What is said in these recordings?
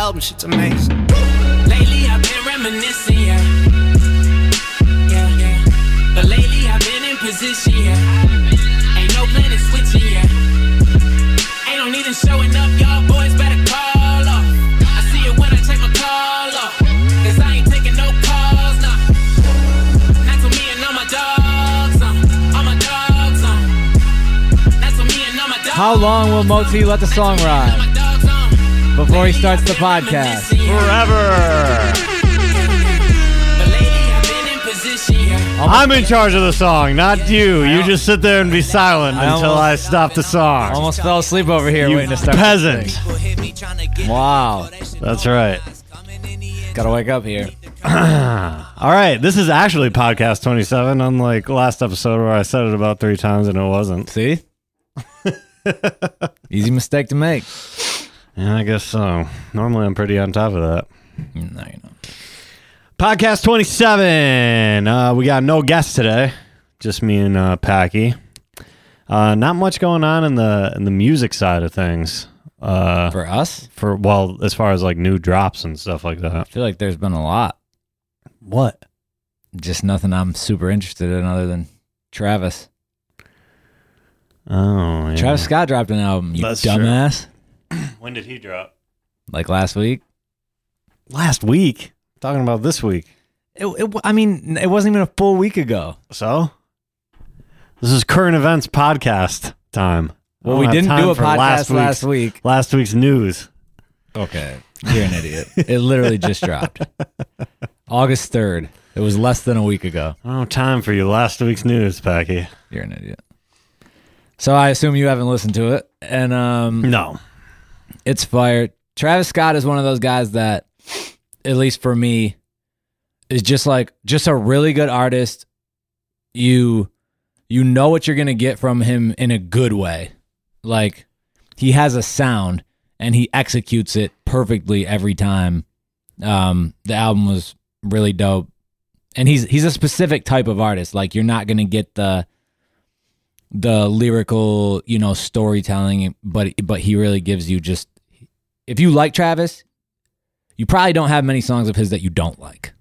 album shit's amazing. Lately I've been reminiscing, yeah. Yeah, yeah. But lately I've been in position, yeah. Ain't no plan of switching, yeah. Ain't no need in showing up, y'all boys better call off. I see it when I take my call off. Cause I ain't taking no calls, nah. That's for me and all my dogs, uh. All my dogs, uh. That's for me and all my dogs. How long will Moti let the song All ride my dogs. Before he starts the podcast? Forever. I've been in position, yeah. I'm in charge of the song, not you. You just sit there and be silent I until almost- I stop the song. Almost fell asleep over here You waiting to start. peasant. Wow. That's right. Gotta wake up here. All right, this is actually podcast 27, unlike last episode where I said it about three times and it wasn't. See? Easy mistake to make. Yeah, I guess so. Normally I'm pretty on top of that. No, you know. Podcast 27. Uh, we got no guests today, just me and uh, Packy. Uh, not much going on in the in the music side of things. Uh, For us, for well, as far as like new drops and stuff like that. I feel like there's been a lot. What? Just nothing I'm super interested in other than Travis. Oh, yeah. Travis Scott dropped an album, you That's true. Dumbass. When did he drop? Like last week. Last week. Talking about this week. It, it, I mean, it wasn't even a full week ago. So, this is current events podcast time. Well, we didn't do a podcast last last, week's, week. last week's news. Okay. You're an idiot. It literally just dropped. August 3rd. It was less than a week ago. Oh, time for your last week's news, Packy. You're an idiot. So I assume you haven't listened to it. And um No. It's fire. Travis Scott is one of those guys that, at least for me, is just like just a really good artist. You you know what you're gonna get from him in a good way. Like he has a sound and he executes it perfectly every time. Um, the album was really dope. And he's he's a specific type of artist. Like you're not gonna get the the lyrical, you know, storytelling, but but he really gives you just if you like Travis, you probably don't have many songs of his that you don't like.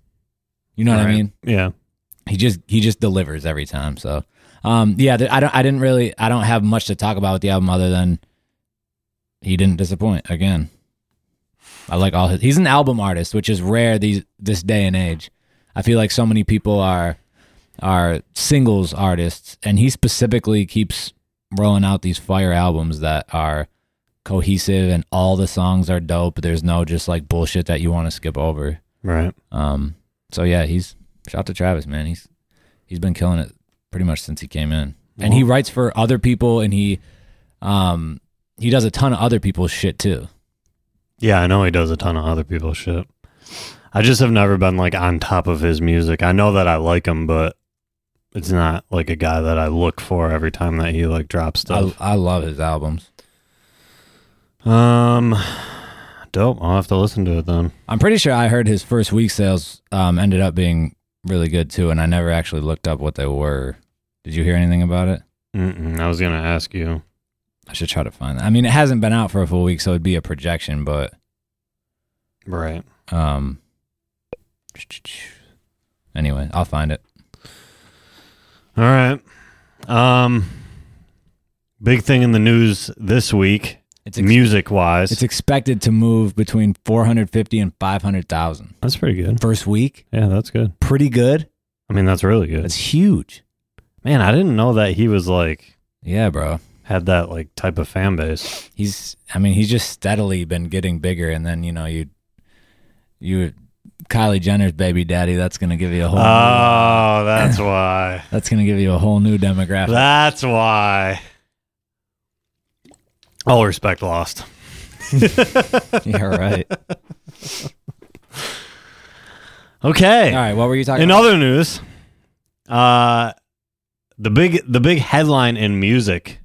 You know what I mean? Yeah. He just he just delivers every time. So, um, yeah, I don't I didn't really I don't have much to talk about with the album other than he didn't disappoint again. I like all his. He's an album artist, which is rare these this day and age. I feel like so many people are are singles artists, and he specifically keeps rolling out these fire albums that are cohesive and all the songs are dope. There's no just like bullshit that you want to skip over. Right. Um, so yeah, he's shout to Travis, man. He's he's been killing it pretty much since he came in, and he writes for other people, and he um he does a ton of other people's shit too. Yeah, I know he does a ton of other people's shit. I just have never been like on top of his music. I know that I like him, but it's not like a guy that I look for every time that he like drops I stuff. I love his albums. Um, dope. I'll have to listen to it then. I'm pretty sure I heard his first week sales um ended up being really good too, and I never actually looked up what they were. Did you hear anything about it? Mm-mm, I was gonna ask you. I should try to find that. I mean, it hasn't been out for a full week, so it'd be a projection, but Right. um. Anyway, I'll find it. All right. Um, big thing in the news this week, It's ex- music wise. It's expected to move between 450 and 500,000. that's pretty good. First week, Yeah, that's good. pretty good. I mean, that's really good. That's huge. Man, I didn't know that he was like Yeah, bro. had that like type of fan base. He's I mean, he's just steadily been getting bigger and then, you know, you you Kylie Jenner's baby daddy, that's going to give you a whole Oh, that's why. that's going to give you a whole new demographic. That's why. All respect lost. yeah, right. Okay. All right, what were you talking In about? other news, uh, the big the big headline in music,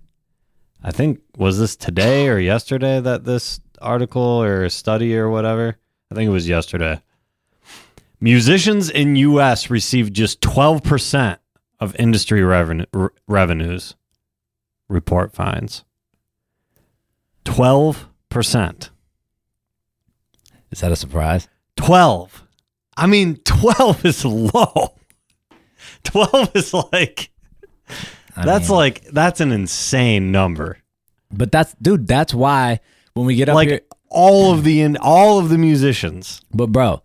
I think was this today or yesterday that this article or study or whatever. I think it was yesterday. Musicians in U.S. receive just twelve percent of industry revenue r- revenues. Report finds twelve percent. Is that a surprise? 12. I mean, 12 is low. 12 is like I that's mean, like that's an insane number. but that's dude. That's why when we get up like here, all of the in all of the musicians. but bro,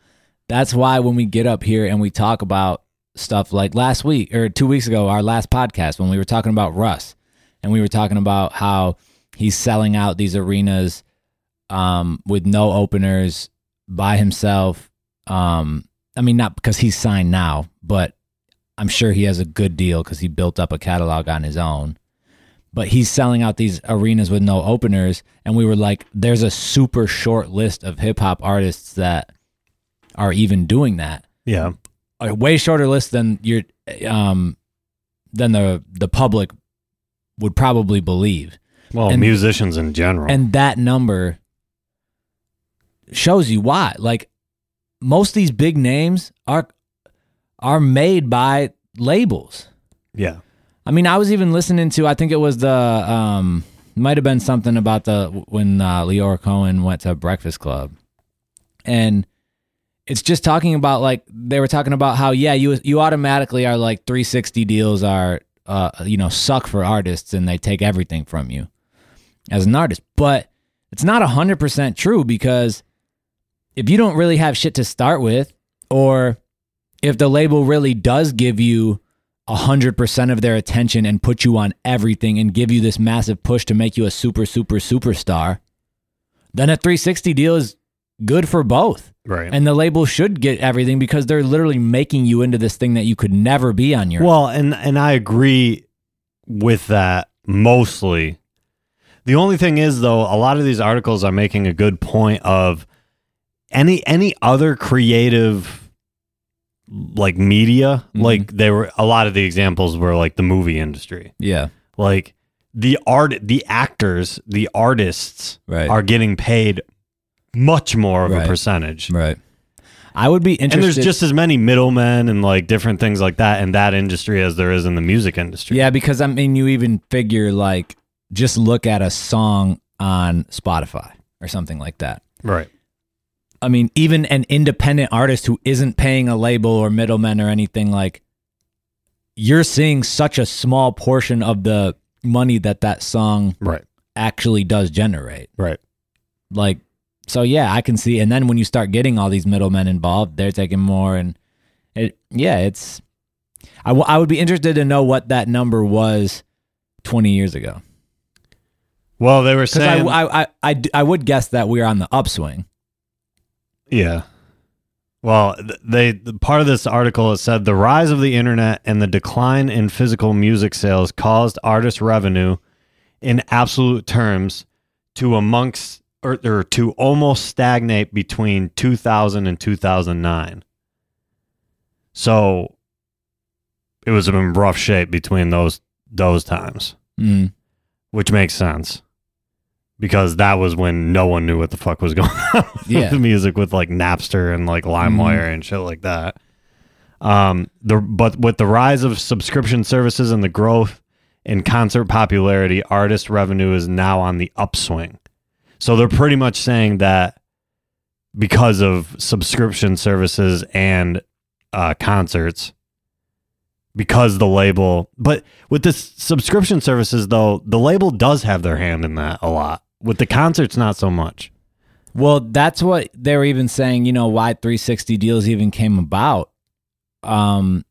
that's why when we get up here and we talk about stuff like last week or two weeks ago, our last podcast when we were talking about Russ, and we were talking about how he's selling out these arenas um, with no openers by himself. Um, I mean, not because he's signed now, but I'm sure he has a good deal because he built up a catalog on his own. But he's selling out these arenas with no openers, and we were like, "There's a super short list of hip hop artists that are even doing that. Yeah. A way shorter list than your um than the the public would probably believe." Well, And- musicians in general. and that number shows you why like most of these big names are are made by labels yeah. i mean i was even listening to i think it was the um might have been something about the when uh, Lyor Cohen went to breakfast club and it's just talking about like they were talking about how yeah you you automatically are like 360 deals are uh you know suck for artists and they take everything from you as an artist but it's not 100% true because if you don't really have shit to start with or if the label really does give you 100% of their attention and put you on everything and give you this massive push to make you a super super superstar then a 360 deal is good for both Right. and the label should get everything because they're literally making you into this thing that you could never be on your own. Well, and and I agree with that mostly. The only thing is though, a lot of these articles are making a good point of any any other creative like media, Mhm. like they were a lot of the examples were like the movie industry. Yeah. Like the art the actors, the artists Right. are getting paid much more of Right. a percentage. Right. I would be interested. And there's just as many middlemen and like different things like that in that industry as there is in the music industry. Yeah, because I mean, you even figure like just look at a song on Spotify or something like that. Right. I mean, even an independent artist who isn't paying a label or middlemen or anything like you're seeing such a small portion of the money that that song Right. actually does generate. Right. Like, so yeah, I can see. And then when you start getting all these middlemen involved, they're taking more. And it, yeah, it's, I, w- I would be interested to know what that number was 20 years ago. Well, they were I, saying, I, I, I, I would guess that we're on the upswing. yeah. Well, they part of this article it said the rise of the internet and the decline in physical music sales caused artist revenue, in absolute terms, to amongst or, or to almost stagnate between 2000 and 2009. So, it was in rough shape between those those times. Mm. which makes sense because that was when no one knew what the fuck was going on with Yeah. the music with like Napster and like LimeWire and shit like that. Um, the but with the rise of subscription services and the growth in concert popularity, artist revenue is now on the upswing. So they're pretty much saying that because of subscription services and uh, concerts, because the label, but with the subscription services though, the label does have their hand in that a lot. With the concerts, not so much. Well, that's what they were even saying, you know, why 360 deals even came about um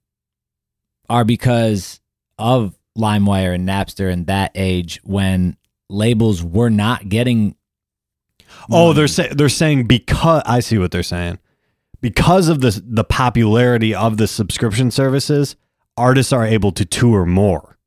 are because of LimeWire and Napster and that age when labels were not getting Oh, they're say- they're saying because I see what they're saying. Because of the the popularity of the subscription services, artists are able to tour more.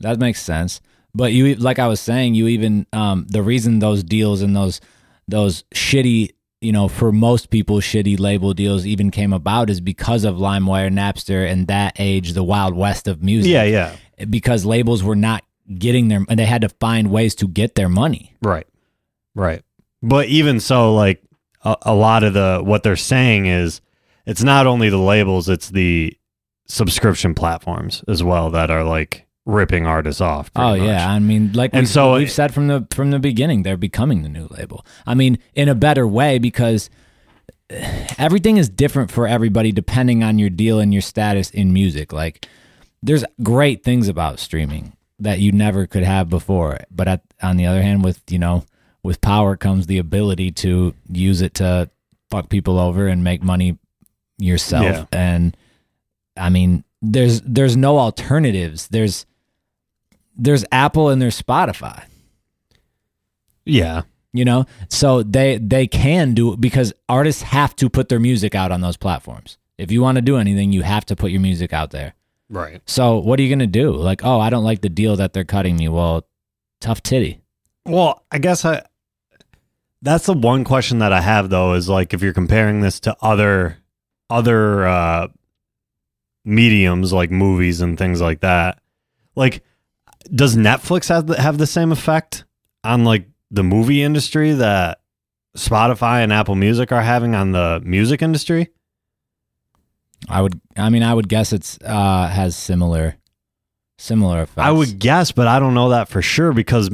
That makes sense. But you, like I was saying, you even um, the reason those deals and those those shitty, you know, for most people, shitty label deals even came about is because of LimeWire, Napster, and that age, the wild west of music. Yeah, yeah. because labels were not getting their, and they had to find ways to get their money. Right. Right. But even so, like a, a lot of the what they're saying is it's not only the labels, it's the subscription platforms as well that are like ripping artists off. Oh much. yeah, I mean, like And we, so we've it- said from the from the beginning, they're becoming the new label. I mean, in a better way because everything is different for everybody depending on your deal and your status in music. Like there's great things about streaming that you never could have before, but at, on the other hand with, you know, with power comes the ability to use it to fuck people over and make money yourself Yeah. and I mean there's there's no alternatives. There's there's Apple and there's Spotify Yeah. you know so they they can do it because artists have to put their music out on those platforms if you want to do anything you have to put your music out there Right. so what are you going to do like oh i don't like the deal that they're cutting me well tough titty Well, I guess I that's the one question that I have though is like if you're comparing this to other other uh mediums like movies and things like that. Like does Netflix have the, have the same effect on like the movie industry that Spotify and Apple Music are having on the music industry? i would i mean i would guess it's uh has similar similar effects I would guess, but I don't know that for sure because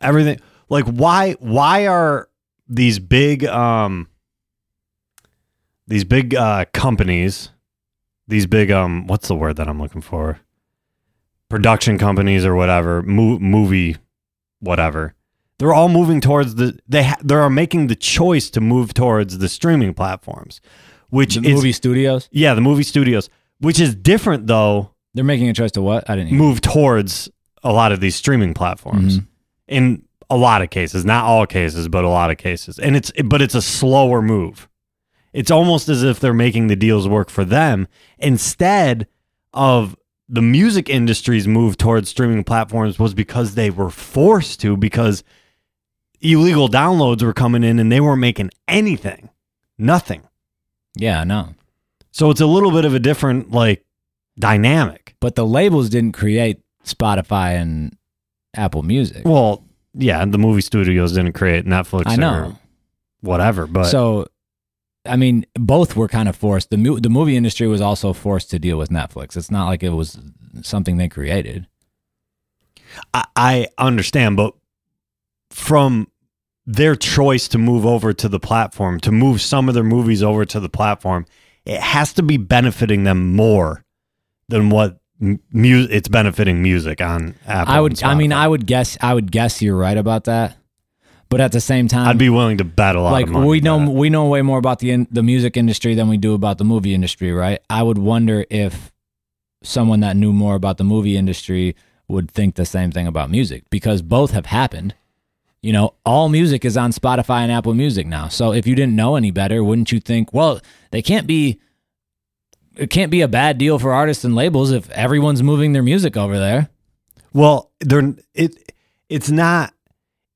everything like why why are these big um these big uh companies these big um what's the word that I'm looking for production companies or whatever mo- movie whatever they're all moving towards the they ha- they are making the choice to move towards the streaming platforms which the is movie studios? Yeah the movie studios which is different though. They're making a choice to what? I didn't hear. move towards a lot of these streaming platforms Mhm. in a lot of cases not all cases but a lot of cases. And it's but it's a slower move. It's almost as if they're making the deals work for them instead of the music industry's move towards streaming platforms was because they were forced to because illegal downloads were coming in and they weren't making anything nothing. Yeah no so it's a little bit of a different like dynamic. But the labels didn't create spotify and apple music. Well, yeah, the movie studios didn't create Netflix i know. or whatever, but so I mean, both were kind of forced. The the movie industry was also forced to deal with Netflix. It's not like it was something they created. I, I understand. But from their choice to move over to the platform, to move some of their movies over to the platform, it has to be benefiting them more than what m- mu- it's benefiting music on Apple. I would I mean, I would guess I would guess you're right about that. But at the same time, I'd be willing to bet a lot. like of money we know that- we know way more about the in, the music industry than we do about the movie industry, right? I would wonder if someone that knew more about the movie industry would think the same thing about music because both have happened. You know, all music is on Spotify and Apple Music now. So if you didn't know any better, wouldn't you think, well, they can't be it can't be a bad deal for artists and labels if everyone's moving their music over there. Well, they're it. It's not.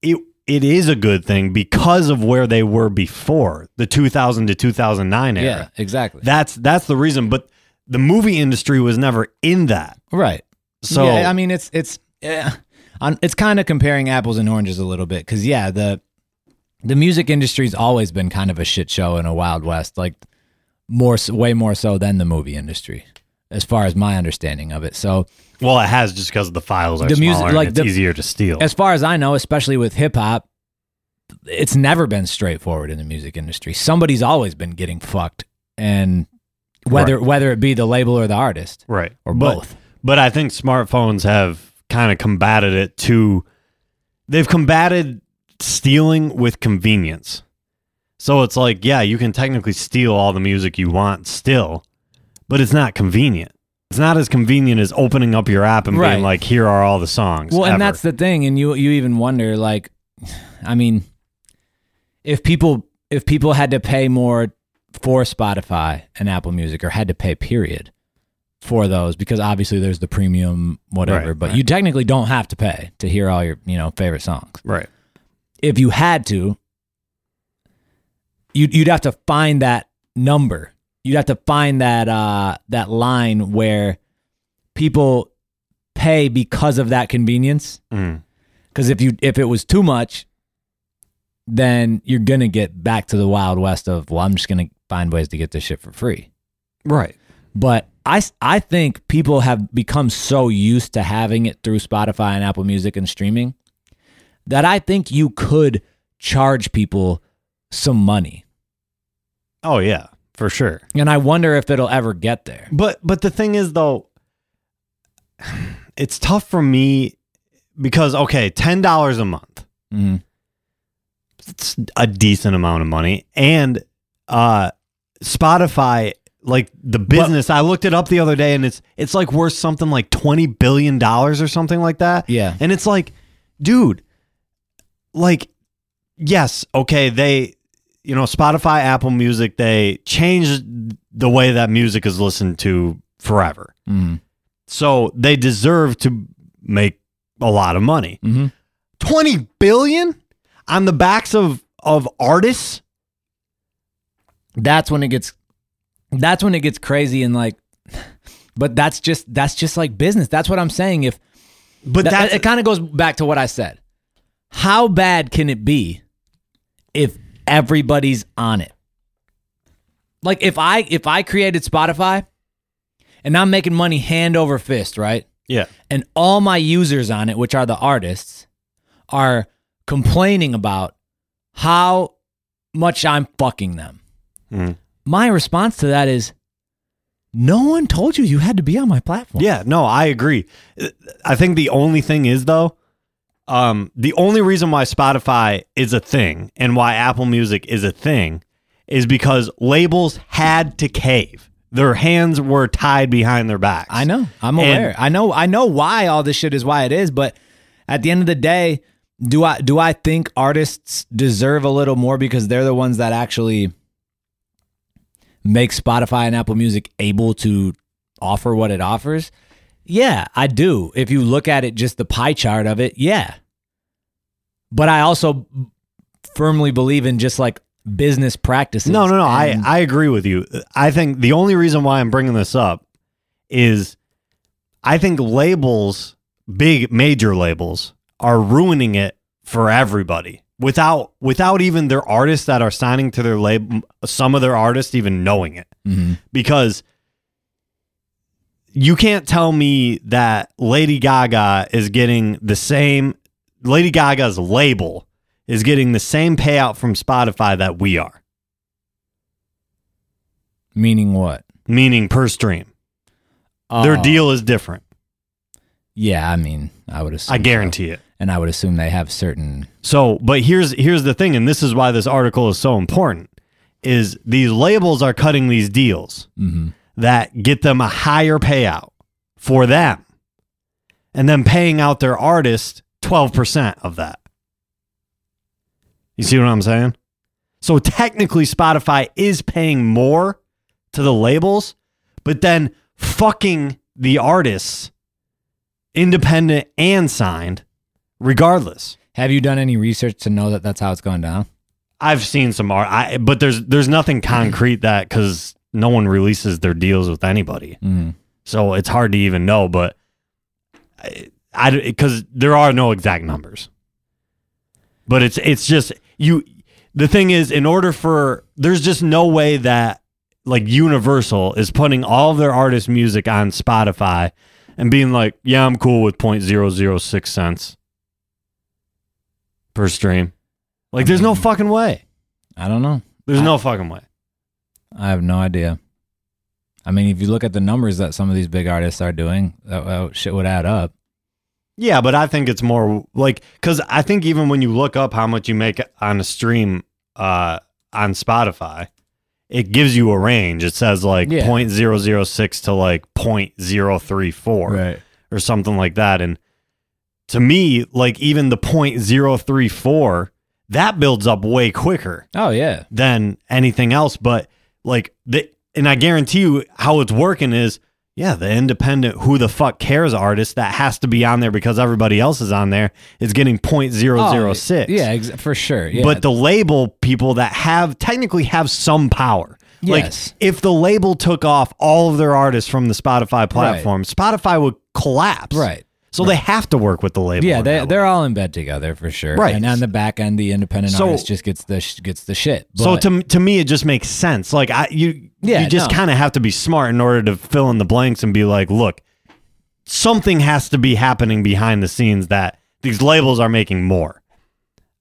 It it is a good thing because of where they were before the 2000 to 2009 era. Yeah, exactly. That's that's the reason. But the movie industry was never in that. Right. So yeah, I mean, it's it's yeah, it's kind of comparing apples and oranges a little bit because yeah, the the music industry's always been kind of a shit show in a wild west, like more way more so than the movie industry, as far as my understanding of it. So well, it has just because the files are The music- smaller like it's the- easier to steal. as far as I know, especially with hip hop, it's never been straightforward in the music industry. Somebody's always been getting fucked, and whether Right. whether it be the label or the artist right or But- both. But I think smartphones have kind of combated it to they've combated stealing with convenience. So it's like, yeah, you can technically steal all the music you want still, but it's not convenient. It's not as convenient as opening up your app and Right. being like, here are all the songs. Well, ever. and that's the thing, and you you even wonder, like, I mean, if people if people had to pay more for Spotify and Apple Music, or had to pay period for those, because obviously there's the premium whatever, Right, but right. you technically don't have to pay to hear all your you know favorite songs. right. If you had to, you'd you'd have to find that number. You'd have to find that uh that line where people pay because of that convenience. Mm. Because if you if it was too much, then you're gonna get back to the wild west of well, I'm just gonna find ways to get this shit for free. Right. But I I think people have become so used to having it through Spotify and Apple Music and streaming that I think you could charge people some money Oh yeah, for sure. And I wonder if it'll ever get there. But but the thing is though, it's tough for me because okay, ten dollars a month. Mhm. It's a decent amount of money, and uh, Spotify, like the business, I looked it up the other day, and it's it's like worth something like twenty billion dollars or something like that. Yeah. and it's like, dude, like, yes, okay, they, you know, Spotify, Apple Music, they changed the way that music is listened to forever. Mhm. So they deserve to make a lot of money. Mhm. 20 billion on the backs of of artists? That's when it gets that's when it gets crazy and like but that's just that's just like business. That's what I'm saying. If But that, it kind of goes back to what I said. How bad can it be if everybody's on it? Like if I if I created Spotify and I'm making money hand over fist, right? yeah. and all my users on it, which are the artists, are complaining about how much I'm fucking them. Mhm. My response to that is, no one told you you had to be on my platform. Yeah, no, I agree. I think the only thing is though, um, the only reason why Spotify is a thing and why Apple Music is a thing is because labels had to cave. Their hands were tied behind their backs. I know. I'm And- aware. I know. I know why all this shit is why it is. But at the end of the day, do I do I think artists deserve a little more because they're the ones that actually make Spotify and Apple Music able to offer what it offers? Yeah, I do. If you look at it, just the pie chart of it, yeah. But I also firmly believe in just like business practices. No, no, no. I, I agree with you. I think the only reason why I'm bringing this up is I think labels, big major labels, are ruining it for everybody without without even their artists that are signing to their label. Some of their artists even knowing it Mhm. because you can't tell me that Lady Gaga is getting the same. Lady Gaga's label is getting the same payout from Spotify that we are. Meaning what? Meaning per stream. Uh, Their oh. deal is different. Yeah, I mean, I would assume. I guarantee so. it. And I would assume they have certain. So, but here's here's the thing, and this is why this article is so important: is these labels are cutting these deals mm-hmm. that get them a higher payout for them, and then paying out their artists 12% of that. You see what I'm saying? So technically, Spotify is paying more to the labels, but then fucking the artists, independent and signed, regardless. Have you done any research to know that that's how it's going down? I've seen some art, I, but there's there's nothing concrete that because no one releases their deals with anybody, mm. so it's hard to even know. But because there are no exact numbers, but it's it's just you. The thing is, in order for there's just no way that like Universal is putting all of their artist music on Spotify and being like, yeah, I'm cool with point zero zero six cents per stream. Like, there's no mm-hmm. fucking way. I don't know. There's I- no fucking way. I have no idea. I mean, if you look at the numbers that some of these big artists are doing, that, that shit would add up. Yeah, but I think it's more like because I think even when you look up how much you make on a stream uh, on Spotify, it gives you a range. It says like Yeah. point zero zero six to like point zero three four or something like that. And to me, like even the point zero three four, that builds up way quicker Oh yeah. than anything else. But like the and I guarantee you how it's working is yeah, the independent who the fuck cares artist that has to be on there because everybody else is on there is getting point zero zero six. Oh, Yeah, ex- for sure. Yeah. But the label people that have technically have some power. Yes. Like if the label took off all of their artists from the Spotify platform, Spotify would collapse. right. So they have to work with the label. Yeah, they, they're all in bed together for sure. Right. And on the back end, the independent So- artist just gets the sh- gets the shit. So to to me, it just makes sense. Like I, you, Yeah, you just no. kind of have to be smart in order to fill in the blanks and be like, look, something has to be happening behind the scenes that these labels are making more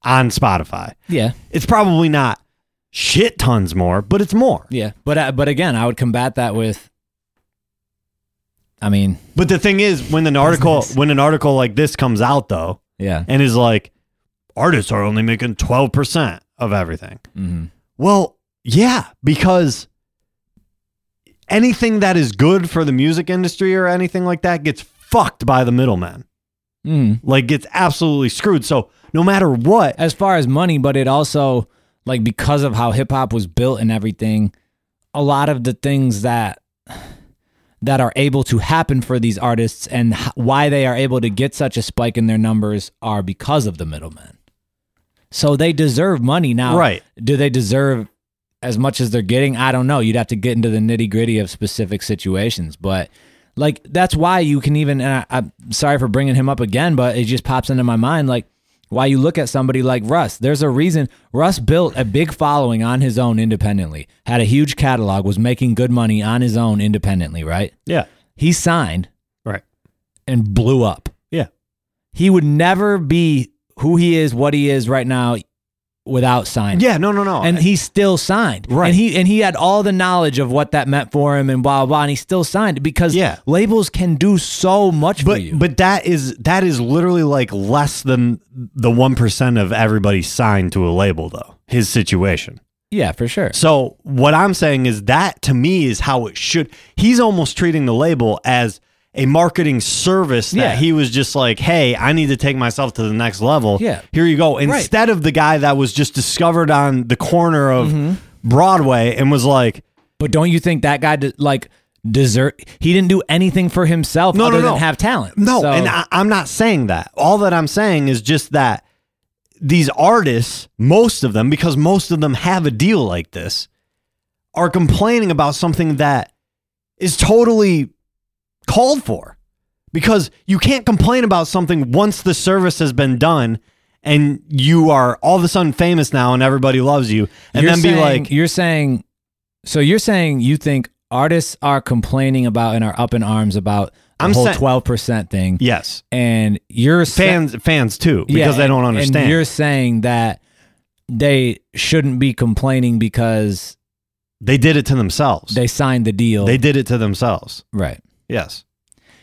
on Spotify. yeah, It's probably not shit tons more, but it's more. Yeah, but uh, but again, I would combat that with. I mean, But the thing is, when an article Business. when an article like this comes out though, yeah, and is like, artists are only making twelve percent of everything. hmm Well, yeah, because anything that is good for the music industry or anything like that gets fucked by the middleman. mm. Like gets absolutely screwed. So no matter what, as far as money, but it also like because of how hip hop was built and everything, a lot of the things that that are able to happen for these artists and h- why they are able to get such a spike in their numbers are because of the middlemen. So they deserve money now. Right. Do they deserve as much as they're getting? I don't know. You'd have to get into the nitty gritty of specific situations, but like that's why you can even. And I, I'm sorry for bringing him up again, but it just pops into my mind like why you look at somebody like Russ. There's a reason Russ built a big following on his own independently, had a huge catalog, was making good money on his own independently, right? yeah, He signed right, and blew up. yeah, He would never be who he is, what he is right now without signing. yeah. No, no, no. And he still signed. Right. And he and he had all the knowledge of what that meant for him and blah blah, blah and he still signed because Yeah. labels can do so much but for you. but that is that is literally like less than the one percent of everybody signed to a label though. His situation. yeah, for sure. So what I'm saying is that to me is how it should. He's almost treating the label as a marketing service that Yeah. he was just like, hey, I need to take myself to the next level. Yeah. Here you go. Instead of the guy that was just discovered on the corner of Mm-hmm. Broadway and was like, But don't you think that guy de- like desert? He didn't do anything for himself No, no, other no. than have talent. No, So- and I, I'm not saying that. All that I'm saying is just that these artists, most of them, because most of them have a deal like this, are complaining about something that is totally called for. Because you can't complain about something once the service has been done and you are all of a sudden famous now and everybody loves you, and You're then be like, you're saying, so you're saying you think artists are complaining about and are up in arms about the I'm whole saying- twelve percent thing, yes, and you're sa- fans, fans too, because Yeah, they don't and- understand. And you're saying that they shouldn't be complaining because they did it to themselves. they signed the deal. they did it to themselves. right. Yes.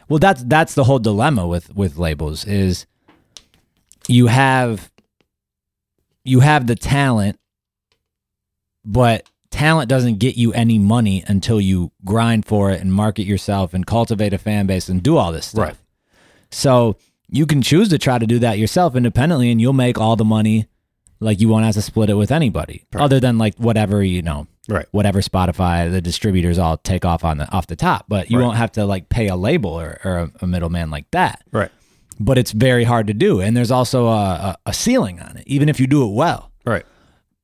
Well, that's that's the whole dilemma with with labels is you have you have the talent, but talent doesn't get you any money until you grind for it and market yourself and cultivate a fan base and do all this stuff. Right. So you can choose to try to do that yourself independently, and you'll make all the money. Like you won't have to split it with anybody, Right. other than like whatever you know, Right. whatever Spotify, the distributors all take off on the off the top. But you Right. won't have to like pay a label or, or a, middleman like that. Right. But it's very hard to do, and there's also a, a, a ceiling on it, even if you do it well. Right.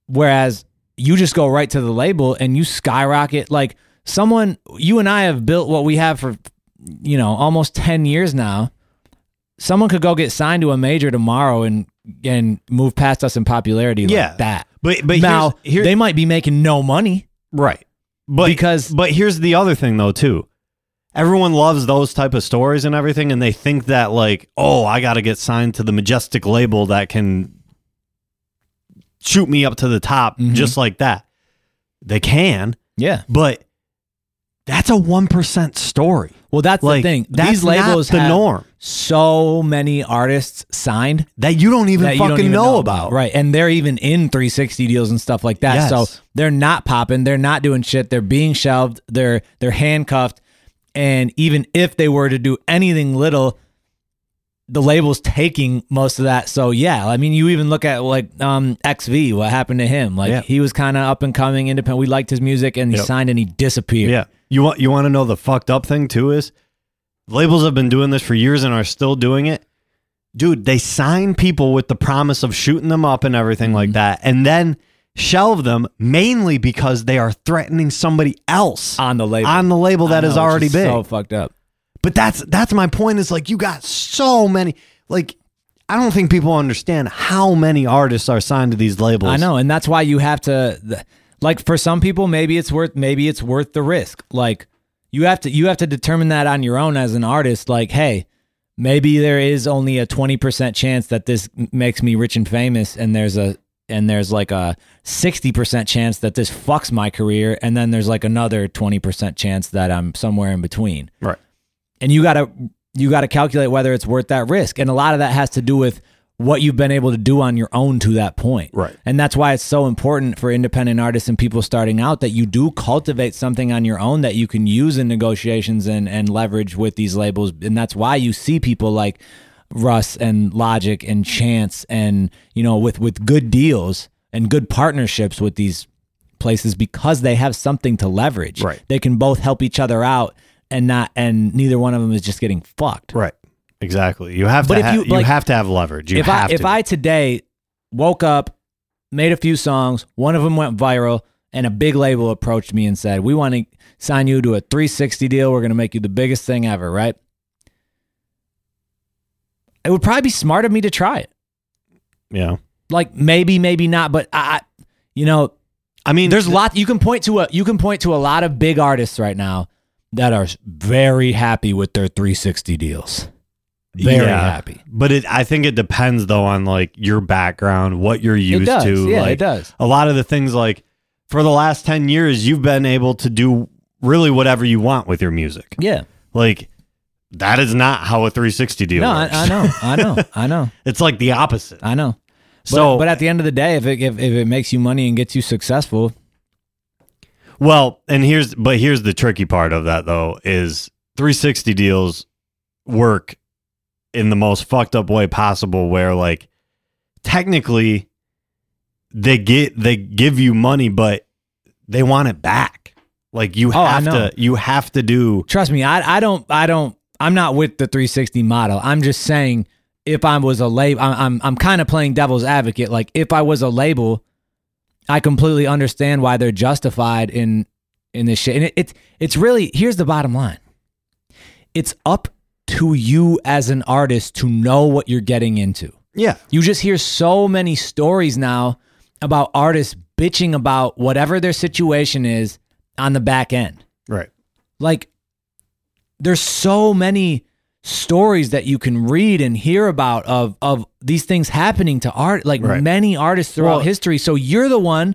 Whereas you just go right to the label and you skyrocket. Like someone, you and I have built what we have for, you know, almost 10 years now. Someone could go get signed to a major tomorrow and and move past us in popularity Yeah. like that. But but now here's, here, they might be making no money. right. But Because- but here's the other thing though too. Everyone loves those type of stories and everything, and they think that like, oh, I got to get signed to the majestic label that can shoot me up to the top Mhm. just like that. They can, Yeah. but that's a one percent story. Well, that's Like the thing. that's These labels the have norm so many artists signed that you don't even fucking don't even know, about. Right. And they're even in 360 deals and stuff like that. Yes. So they're not popping. They're not doing shit. They're being shelved. They're they're handcuffed. And even if they were to do anything little, the label's taking most of that. So yeah, I mean, you even look at like um XV, what happened to him? Like Yeah. he was kind of up and coming, independent. We liked his music, and he Yep. signed and he disappeared. Yeah. You want you want to know the fucked up thing too is labels have been doing this for years and are still doing it. Dude, they sign people with the promise of shooting them up and everything like Mm-hmm. that and then shelve them mainly because they are threatening somebody else on the label. on the label that I is already big. So fucked up. But that's that's my point is like you got so many like I don't think people understand how many artists are signed to these labels. I know, and that's why you have to th- like for some people maybe it's worth maybe it's worth the risk. Like you have to you have to determine that on your own as an artist like hey, maybe there is only a 20% chance that this makes me rich and famous and there's a and there's like a 60% chance that this fucks my career and then there's like another 20% chance that I'm somewhere in between. Right. And you got to you got to calculate whether it's worth that risk. And a lot of that has to do with what you've been able to do on your own to that point. Right. And that's why it's so important for independent artists and people starting out that you do cultivate something on your own that you can use in negotiations and, and leverage with these labels. And that's why you see people like Russ and Logic and Chance and, you know, with, with good deals and good partnerships with these places because they have something to leverage. Right. They can both help each other out and not and neither one of them is just getting fucked. Right. Exactly. You have But to. if ha- you, you, have to have leverage. You if I if to. I today woke up, made a few songs, one of them went viral, and a big label approached me and said, "We want to sign you to a 360 deal. We're going to make you the biggest thing ever." Right? It would probably be smart of me to try it. yeah. Like maybe, maybe not, but I, you know, I mean, there's a lot you can point to a you can point to a lot of big artists right now that are very happy with their 360 deals. Very Yeah. happy. But it, I think it depends though on like your background, what you're used does. to. Yeah, like, it does. A lot of the things like for the last 10 years, you've been able to do really whatever you want with your music. Yeah. Like that is not how a 360 deal No, I, works. I know. I know. I know. it's like the opposite. I know. But, So- but at the end of the day, if it if, if it makes you money and gets you successful, Well, and here's but here's the tricky part of that though is 360 deals work in the most fucked up way possible where like technically they get they give you money but they want it back. Like you Oh, have to you have to do trust me, I I don't I don't I'm not with the 360 model. I'm just saying if I was a label, I'm I'm, I'm kind of playing devil's advocate. Like if I was a label, I completely understand why they're justified in in this shit. And it, it's it's really here's the bottom line. It's up to you as an artist to know what you're getting into. Yeah. You just hear so many stories now about artists bitching about whatever their situation is on the back end. Right. Like, there's so many stories that you can read and hear about of of these things happening to art, like Right. many artists throughout Well- history. So you're the one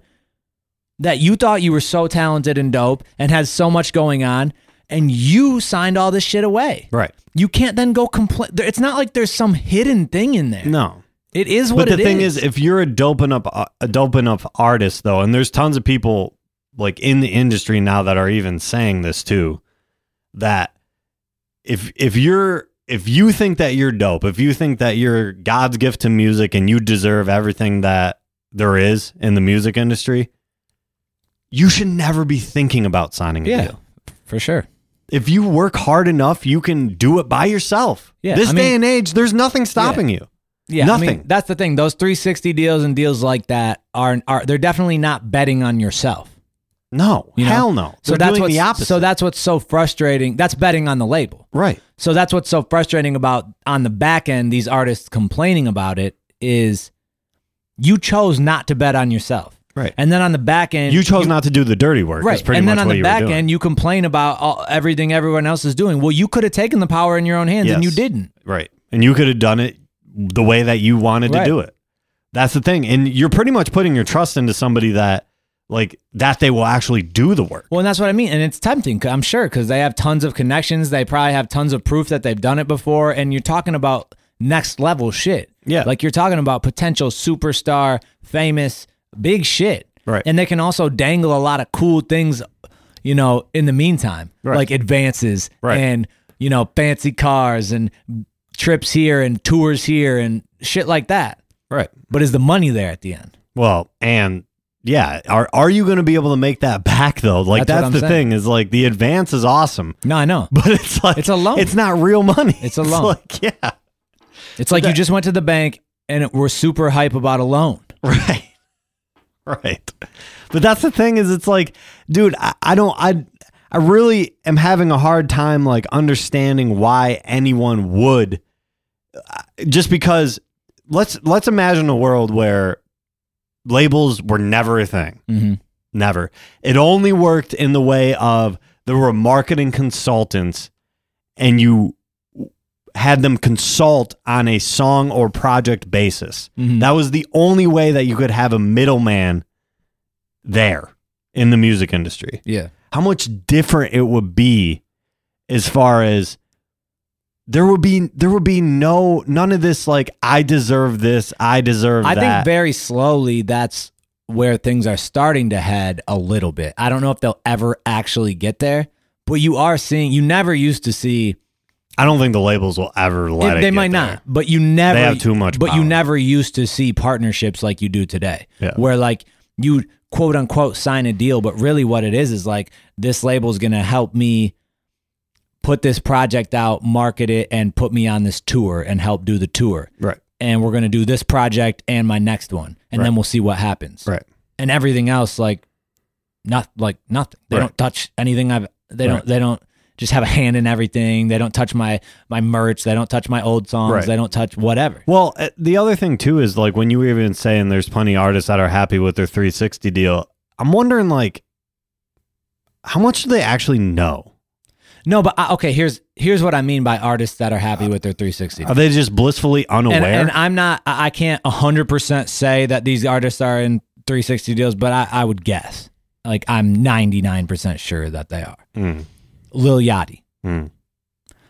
that you thought you were so talented and dope and had so much going on, and you signed all this shit away. Right. You can't then go complain. It's not like there's some hidden thing in there. No. It is what but the thing is. if you're a dope enough uh, a dope enough artist though and there's tons of people like in the industry now that are even saying this too that if if you're if you think that you're dope if you think that you're god's gift to music and you deserve everything that there is in the music industry you should never be thinking about signing a yeah, deal for sure. If you work hard enough you can do it by yourself Yeah, this I day and age there's nothing stopping you Yeah, I Nothing. mean, that's the thing. Those 360 deals and deals like that are are they're definitely not betting on yourself. no You know? hell no So They're that's doing what's the opposite so that's what's so frustrating. That's betting on the label. right So that's what's so frustrating about on the back end these artists complaining about it is you chose not to bet on yourself. Right. And then on the back end You chose not to do the dirty work. Right. Pretty And then on the back end you complain about all, everything everyone else is doing. Well, you could have taken the power in your own hands and you didn't. right, and you could have done it the way that you wanted Right. to do it. That's the thing, and you're pretty much putting your trust into somebody that, like, that they will actually do the work. Well, and that's what I mean. And it's tempting, I'm sure, because they have tons of connections. They probably have tons of proof that they've done it before. And you're talking about next level shit. Yeah. Like you're talking about potential superstar, famous, big shit. Right. And they can also dangle a lot of cool things, you know, in the meantime, Right. like advances Right. and, you know, fancy cars and trips here and tours here and shit like that. Right. But is the money there at the end? Well, and yeah, are are you going to be able to make that back though? Like That's that's, the saying. thing is like the advance is awesome, No, I know. but it's like It's a loan. It's not real money. It's a loan. like yeah, It's like you just went to the bank and it, we're super hype about a loan. right, right. But that's the thing is it's like, dude, I, I don't I. I really am having a hard time like understanding why anyone would uh, just because let's let's imagine a world where labels were never a thing. Mm-hmm. Never. It only worked in the way of there were marketing consultants and you had them consult on a song or project basis. Mhm. That was the only way that you could have a middleman there in the music industry. Yeah. How much different it would be as far as there would be there would be no none of this like I deserve this, I deserve I that. think very slowly that's where things are starting to head a little bit. I don't know if they'll ever actually get there, but you are seeing. You never used to see. I don't think the labels will ever let it. they get might there. not, but you never. They have too much But you never used to see partnerships like you do today, Yeah. where like you quote unquote sign a deal, but really what it is is like this label is going to help me put this project out, market it, and put me on this tour and help do the tour. Right. And we're going to do this project and my next one, and then we'll see what happens. Right. And everything else, like, not like nothing. They Right. don't touch anything. I've. They Right. don't. They don't just have a hand in everything. They don't touch my my merch. They don't touch my old songs. Right. They don't touch whatever. Well, uh, the other thing too is like when you were even saying there's plenty of artists that are happy with their 360 deal. I'm wondering like how much do they actually know? No, but I, okay. Here's here's what I mean by artists that are happy with their 360. Are they just blissfully unaware? and, and I'm not. I I can't 100 percent say that these artists are in 360 deals, but I, I would guess. Like I'm 99 percent sure that they are. Mm, Lil Yachty. mm.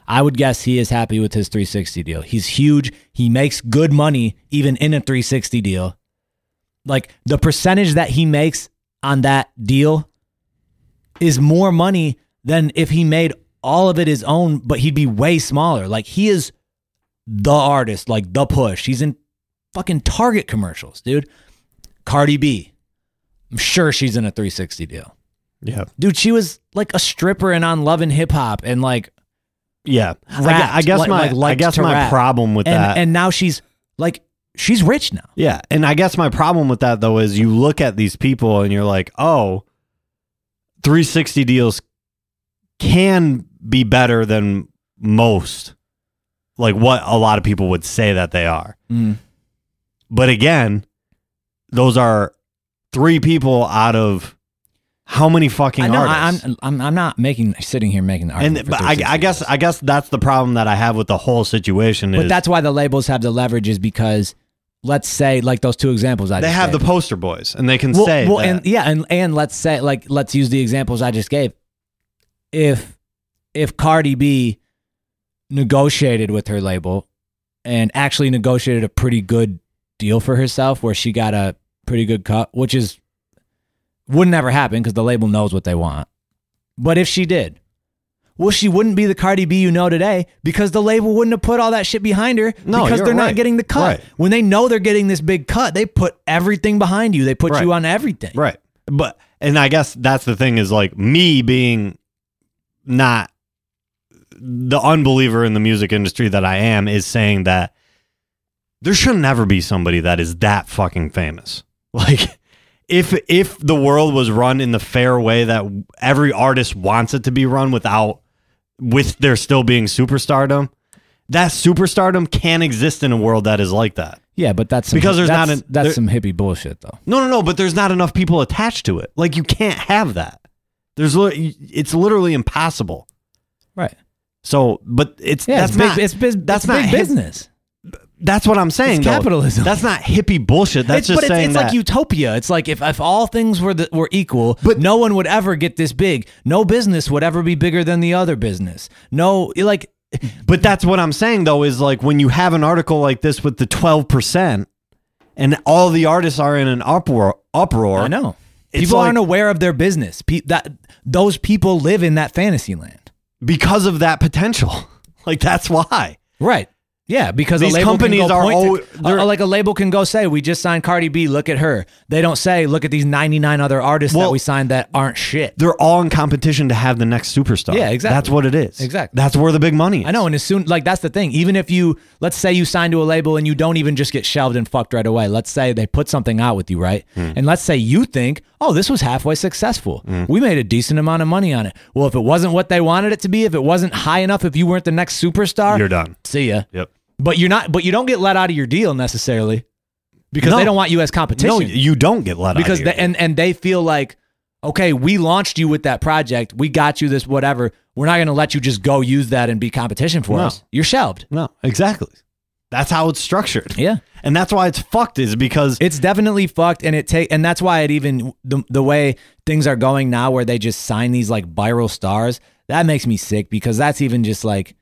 I would guess he is happy with his 360 deal. He's huge. He makes good money even in a 360 deal. Like the percentage that he makes on that deal is more money than if he made all of it his own, but he'd be way smaller. Like he is the artist, like the push. He's in fucking Target commercials, dude. Cardi B. I'm sure she's in a 360 deal. Yeah. Dude, she was like a stripper and on Love and Hip Hop and like Yeah. I, Rapped, I guess like- my like I guess my rap. problem with and that and now she's like she's rich now. Yeah, and I guess my problem with that though is you look at these people and you're like, "Oh, 360 deals can be better than most." Like what a lot of people would say that they are. Mm. But again, those are three people out of how many fucking I know artists? I, I'm I'm I'm not making sitting here making the argument. and but I, I guess. I guess that's the problem that I have with the whole situation but is that's why the labels have the leverage is because let's say like those two examples I they just have the poster boys and they can well, say well that. and yeah and and let's say like let's use the examples I just gave. If if Cardi B negotiated with her label and actually negotiated a pretty good deal for herself where she got a pretty good cut, which is would never happen because the label knows what they want. But if she did, well, she wouldn't be the Cardi B you know today because the label wouldn't have put all that shit behind her No, because they're not getting the cut. Right. When they know they're getting this big cut, they put everything behind you. They put Right. you on everything. Right. But and I guess that's the thing is like me being not the unbeliever in the music industry that I am is saying that there should never be somebody that is that fucking famous. Like if if the world was run in the fair way that every artist wants it to be run without with there still being superstardom, that superstardom can't exist in a world that is like that. Yeah, but that's some, Because there's that's, not that's there- some hippie bullshit though. No, no, no. But there's not enough people attached to it. Like you can't have that. There's it's literally impossible. Right. So, but it's Yeah, that's it's big. not it's bus- that's it's not big business. That's what I'm saying. It's though. capitalism. That's not hippie bullshit. That's it's, just but it's, saying it's that. like utopia. It's like if, if all things were the, were equal, But- no one would ever get this big. No business would ever be bigger than the other business. No, like but that's what I'm saying though is like when you have an article like this with the 12 percent, and all the artists are in an uproar. Uproar. I know people like- aren't aware of their business. Pe- that those people live in that fantasy land. because of that potential. Like that's why. Right. Yeah, because These a label companies can go are to, uh, like a label can go say, "We just signed Cardi B. Look at her." They don't say, "Look at these ninety nine other artists that we signed that aren't shit." They're all in competition to have the next superstar. Yeah, exactly. That's what it is. Exactly. That's where the big money is. I know, and as soon like that's the thing. Even if you let's say you sign to a label and you don't even just get shelved and fucked right away. Let's say they put something out with you, right? Hmm. And let's say you think, oh, this was halfway successful. We made a decent amount of money on it. Well, if it wasn't what they wanted it to be, if it wasn't high enough, if you weren't the next superstar, You're done. see ya. Yep. But you're not. But you don't get let out of your deal necessarily because No. they don't want you as competition. No, you don't get let because out. here. and and they feel like okay, we launched you with that project. We got you this whatever. We're not going to let you just go use that and be competition for No. us. You're shelved. No, exactly. That's how it's structured. Yeah. And that's why it's fucked is because It's definitely fucked, and it take, and that's why it even the the way things are going now, where they just sign these like viral stars, that makes me sick because that's even just like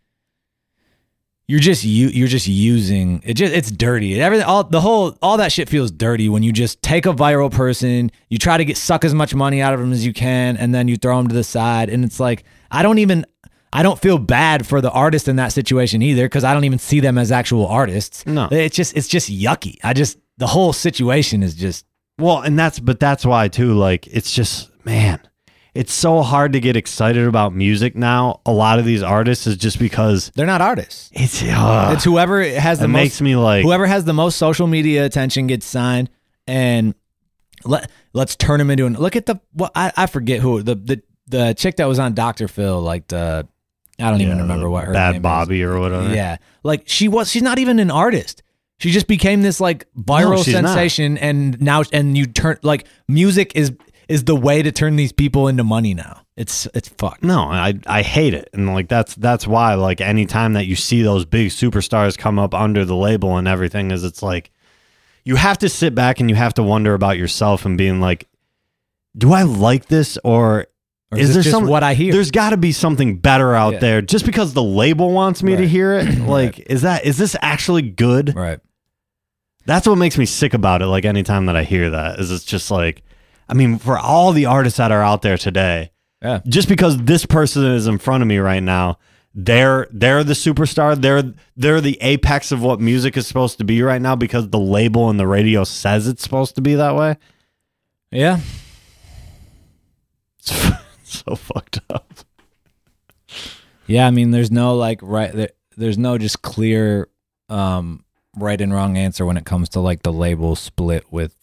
you're just you you're just using it. Just it's dirty. Everything, all the whole, all that shit feels dirty when you just take a viral person, you try to get suck as much money out of them as you can, and then you throw them to the side, and it's like I don't even. I don't feel bad for the artist in that situation either because I don't even see them as actual artists. No. it's just it's just yucky. I just the whole situation is just Well, and that's but that's why too. Like it's just man, it's so hard to get excited about music now. A lot of these artists is just because they're not artists. it's. Uh, it's whoever has the it most makes me like whoever has the most social media attention gets signed and let let's turn them into an look at the what I, I forget who the the the chick that was on Dr. Phil like the I don't even remember what her Bad name is. Bobby or whatever. Yeah. Like she was she's not even an artist. She just became this like viral No, she's not. sensation and now and you turn like music is is the way to turn these people into money now. It's it's fucked. No, I I hate it, and like that's that's why like anytime that you see those big superstars come up under the label and everything is it's like you have to sit back and you have to wonder about yourself and being like, do I like this or Or is, is there some what I hear? There's got to be something better out Yeah. there. Just because the label wants me to hear it, like is that is this actually good? right. That's what makes me sick about it. Like anytime that I hear that, is it's just like, I mean, for all the artists that are out there today, Yeah. just because this person is in front of me right now, they're they're the superstar. They're they're the apex of what music is supposed to be right now because the label and the radio says it's supposed to be that way. Yeah. It's so fucked up. Yeah, I mean, there's no like right there, there's no just clear um right and wrong answer when it comes to like the label split with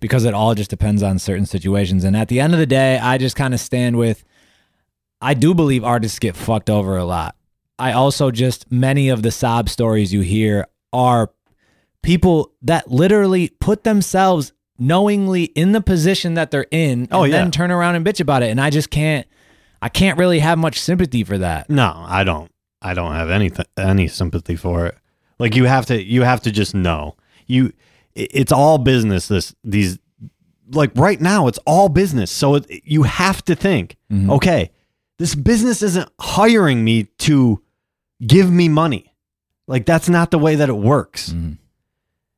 because it all just depends on certain situations. And at the end of the day, I just kind of stand with I do believe artists get fucked over a lot. I also just many of the sob stories you hear are people that literally put themselves knowingly in the position that they're in oh, and Oh, yeah. then turn around and bitch about it. And I just can't I can't really have much sympathy for that. No, I don't. I don't have any any sympathy for it. Like you have to you have to just know. You it's all business this these like right now it's all business. So it, you have to think, okay, this business isn't hiring me to give me money. Like that's not the way that it works. Mhm.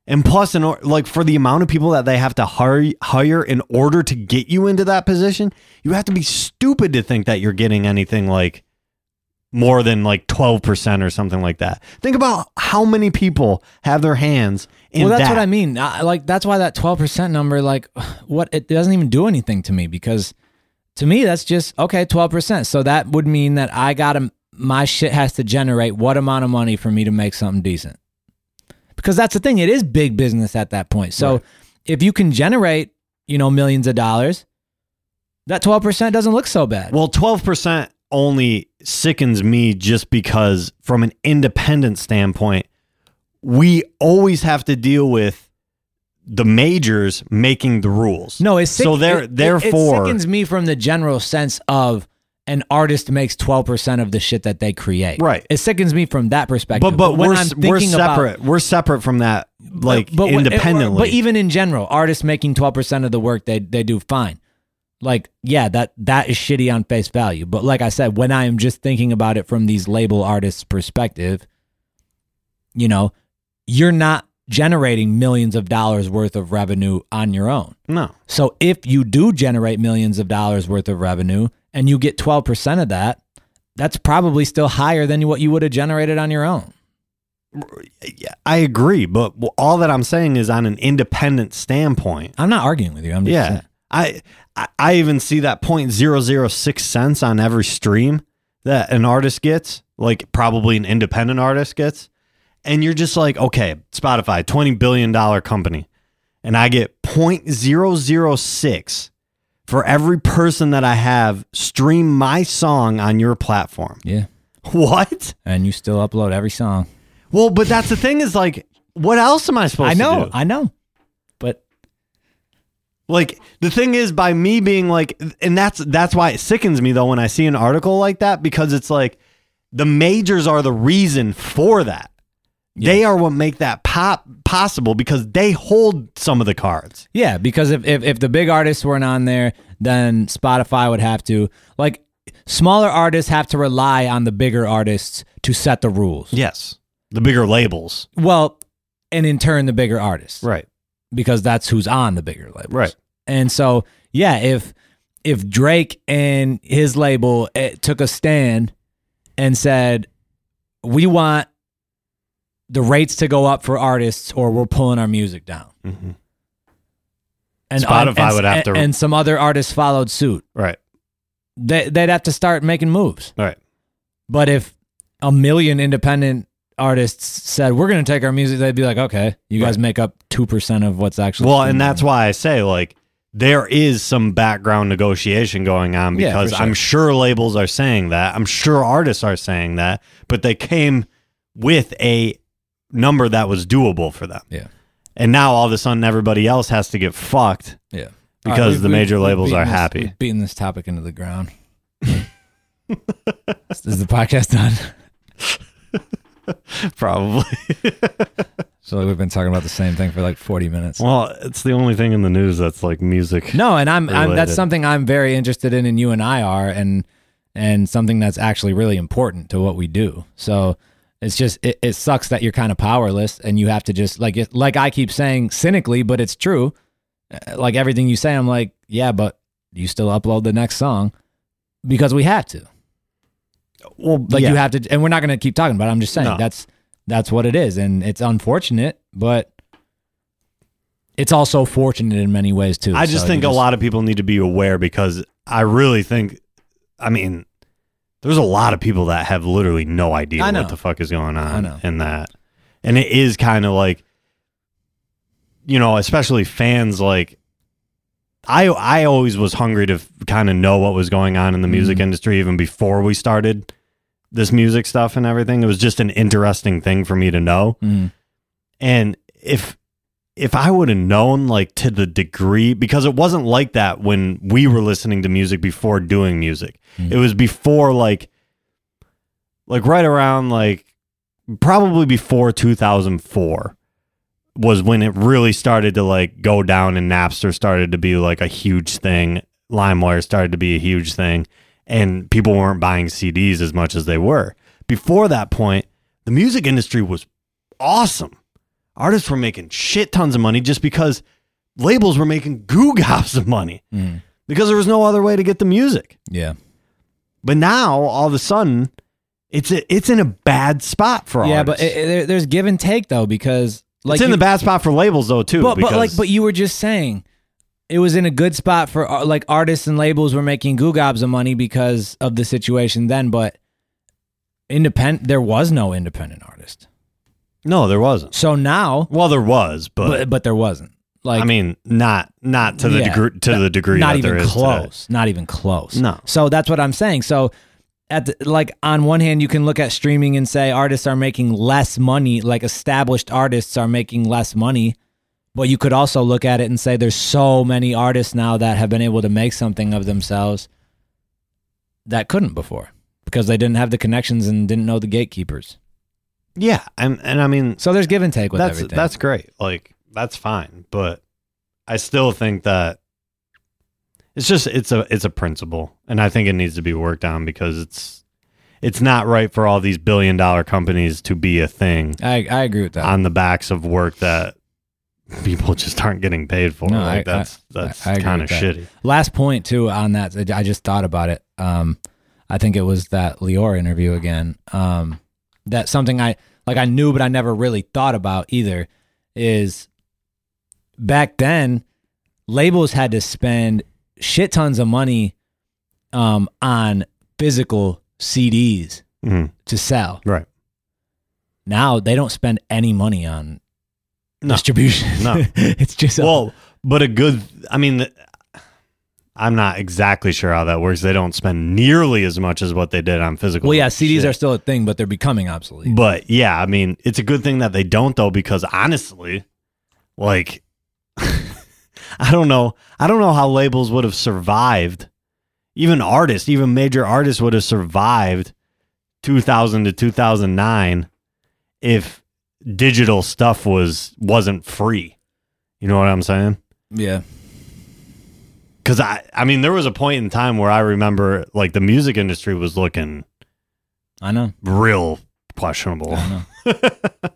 And plus, in or, like for the amount of people that they have to hire hire in order to get you into that position, you have to be stupid to think that you're getting anything like more than like twelve percent or something like that. Think about how many people have their hands in well, that's that. what I mean. I, like that's why that twelve percent number, like, what it doesn't even do anything to me because to me that's just okay, twelve percent. So that would mean that I got to my shit has to generate what amount of money for me to make something decent. Because that's the thing, it is big business at that point. So Right. if you can generate, you know, millions of dollars, that twelve percent doesn't look so bad. Well, twelve percent only sickens me just because, from an independent standpoint, we always have to deal with the majors making the rules. No, it's sick, so there. it- it- therefore, it sickens me from the general sense of an artist makes twelve percent of the shit that they create. Right. It sickens me from that perspective. but but when we're we're thinking about- separate. we're separate from that, like but when- independently. But even in general, artists making twelve percent of the work they they do fine. Like, yeah, that that is shitty on face value. But like I said, when I am just thinking about it from these label artists' perspective, you know, you're not generating millions of dollars worth of revenue on your own. no, So if you do generate millions of dollars worth of revenue and you get 12% of that, that's probably still higher than what you would have generated on your own. yeah, I agree. But all that I'm saying is on an independent standpoint. I'm not arguing with you. I'm just Yeah, saying. I, I even see that point zero zero six cents on every stream that an artist gets, like probably an independent artist gets, and you're just like, okay, Spotify, twenty billion dollar company, and I get point zero zero six for every person that I have stream my song on your platform. Yeah. What? And you still upload every song. Well, but that's the thing is like, what else am I supposed to do? I know. to do? I know. Like the thing is, by me being like, and that's that's why it sickens me though when I see an article like that because it's like the majors are the reason for that. They are what make that pop possible because they hold some of the cards. Yeah, because if, if if the big artists weren't on there, then Spotify would have to like smaller artists have to rely on the bigger artists to set the rules. Yes, the bigger labels. Well, and in turn the bigger artists. Right. Because that's who's on the bigger labels. Right. And so, yeah, if if Drake and his label eh, took a stand and said, "We want the rates to go up for artists, or we're pulling our music down," Mhm. and Spotify and- would have and- to- and some other artists followed suit, Right. they, they'd have to start making moves. Right. But if a million independent artists said, "We're going to take our music," they'd be like, "Okay, you guys Right. make up two percent of what's actually." Well, and that's done." why I say like there is some background negotiation going on Yeah, because sure. I'm sure labels are saying that. I'm sure artists are saying that, but they came with a number that was doable for them. Yeah. And now all of a sudden everybody else has to get fucked. Yeah. Because right, the major labels are this- happy. we've this topic into the ground. Is the podcast done? Probably. So we've been talking about the same thing for like 40 minutes. well, it's the only thing in the news that's like music. No, and I'm, I'm that's something I'm very interested in, and you and I are, and and something that's actually really important to what we do. So it's just it, it sucks that you're kind of powerless, and you have to just like it, like I keep saying cynically, but it's true. Uh, Like everything you say, I'm like, yeah, but you still upload the next song because we have to. Well, Like yeah. you have to, and we're not going to keep talking about. it. I'm just saying No. that's that's what it is, and it's unfortunate, but it's also fortunate in many ways too. I just So think you a lot of people need to be aware because I really think, I mean, there's a lot of people that have literally no idea what the fuck is going on in that. And it is kind of like, you know, especially fans like, I I always was hungry to kind of know what was going on in the music Mhm. industry even before we started this music stuff and everything. It was just an interesting thing for me to know. Mm. And if if I would have known like to the degree because it wasn't like that when we were listening to music before doing music. Mhm. It was before like like right around like probably before 2004 was when it really started to like go down and Napster started to be like a huge thing. LimeWire started to be a huge thing and people weren't buying CDs as much as they were. Before that point, the music industry was awesome. Artists were making shit tons of money just because labels were making goo gobs of money Mm. because there was no other way to get the music. Yeah. But now all of a sudden, it's a, it's in a bad spot for us. yeah, artists. but it, it- there's give and take though because like it's in you- the bad spot for labels though too. But, but like but you were just saying it was in a good spot for uh, like artists and labels were making goo gobs of money because of the situation then, but independent there was no independent artist. no, there wasn't. So now, Well, there was, but, but but there wasn't. Like I mean, not not to the Yeah, degree to the degree not that even there is today. close not even close No. so that's what i'm saying so at the, like on one hand you can look at streaming and say artists are making less money like established artists are making less money. But you could also look at it and say there's so many artists now that have been able to make something of themselves that couldn't before because they didn't have the connections and didn't know the gatekeepers. Yeah, and and I mean so there's give and take with that's everything. that's great. Like that's fine, but I still think that it's just it's a it's a principle, and I think it needs to be worked on because it's it's not right for all these billion dollar companies to be a thing I, I agree with that on the backs of work that people just aren't getting paid for. No, like I- that's that's kind of shitty. Last point too on that. I just thought about it. Um, I think it was that Lyor interview again. Um, that something I like I knew, but I never really thought about either. Is back then labels had to spend shit tons of money um, on physical CDs Mhm. to sell. Right. Now they don't spend any money on No. distribution. No. it's just Well, but a good. I mean, I'm not exactly sure how that works. They don't spend nearly as much as what they did on physical. well, yeah, CDs shit. are still a thing, but they're becoming obsolete. But yeah, I mean, it's a good thing that they don't though, because honestly, like, I don't know. I don't know how labels would have survived. Even artists, even major artists would have survived 2000 to 2009 if digital stuff was wasn't free. You know what I'm saying? Yeah. Cuz I I mean there was a point in time where I remember like the music industry was looking I know. real questionable. I know.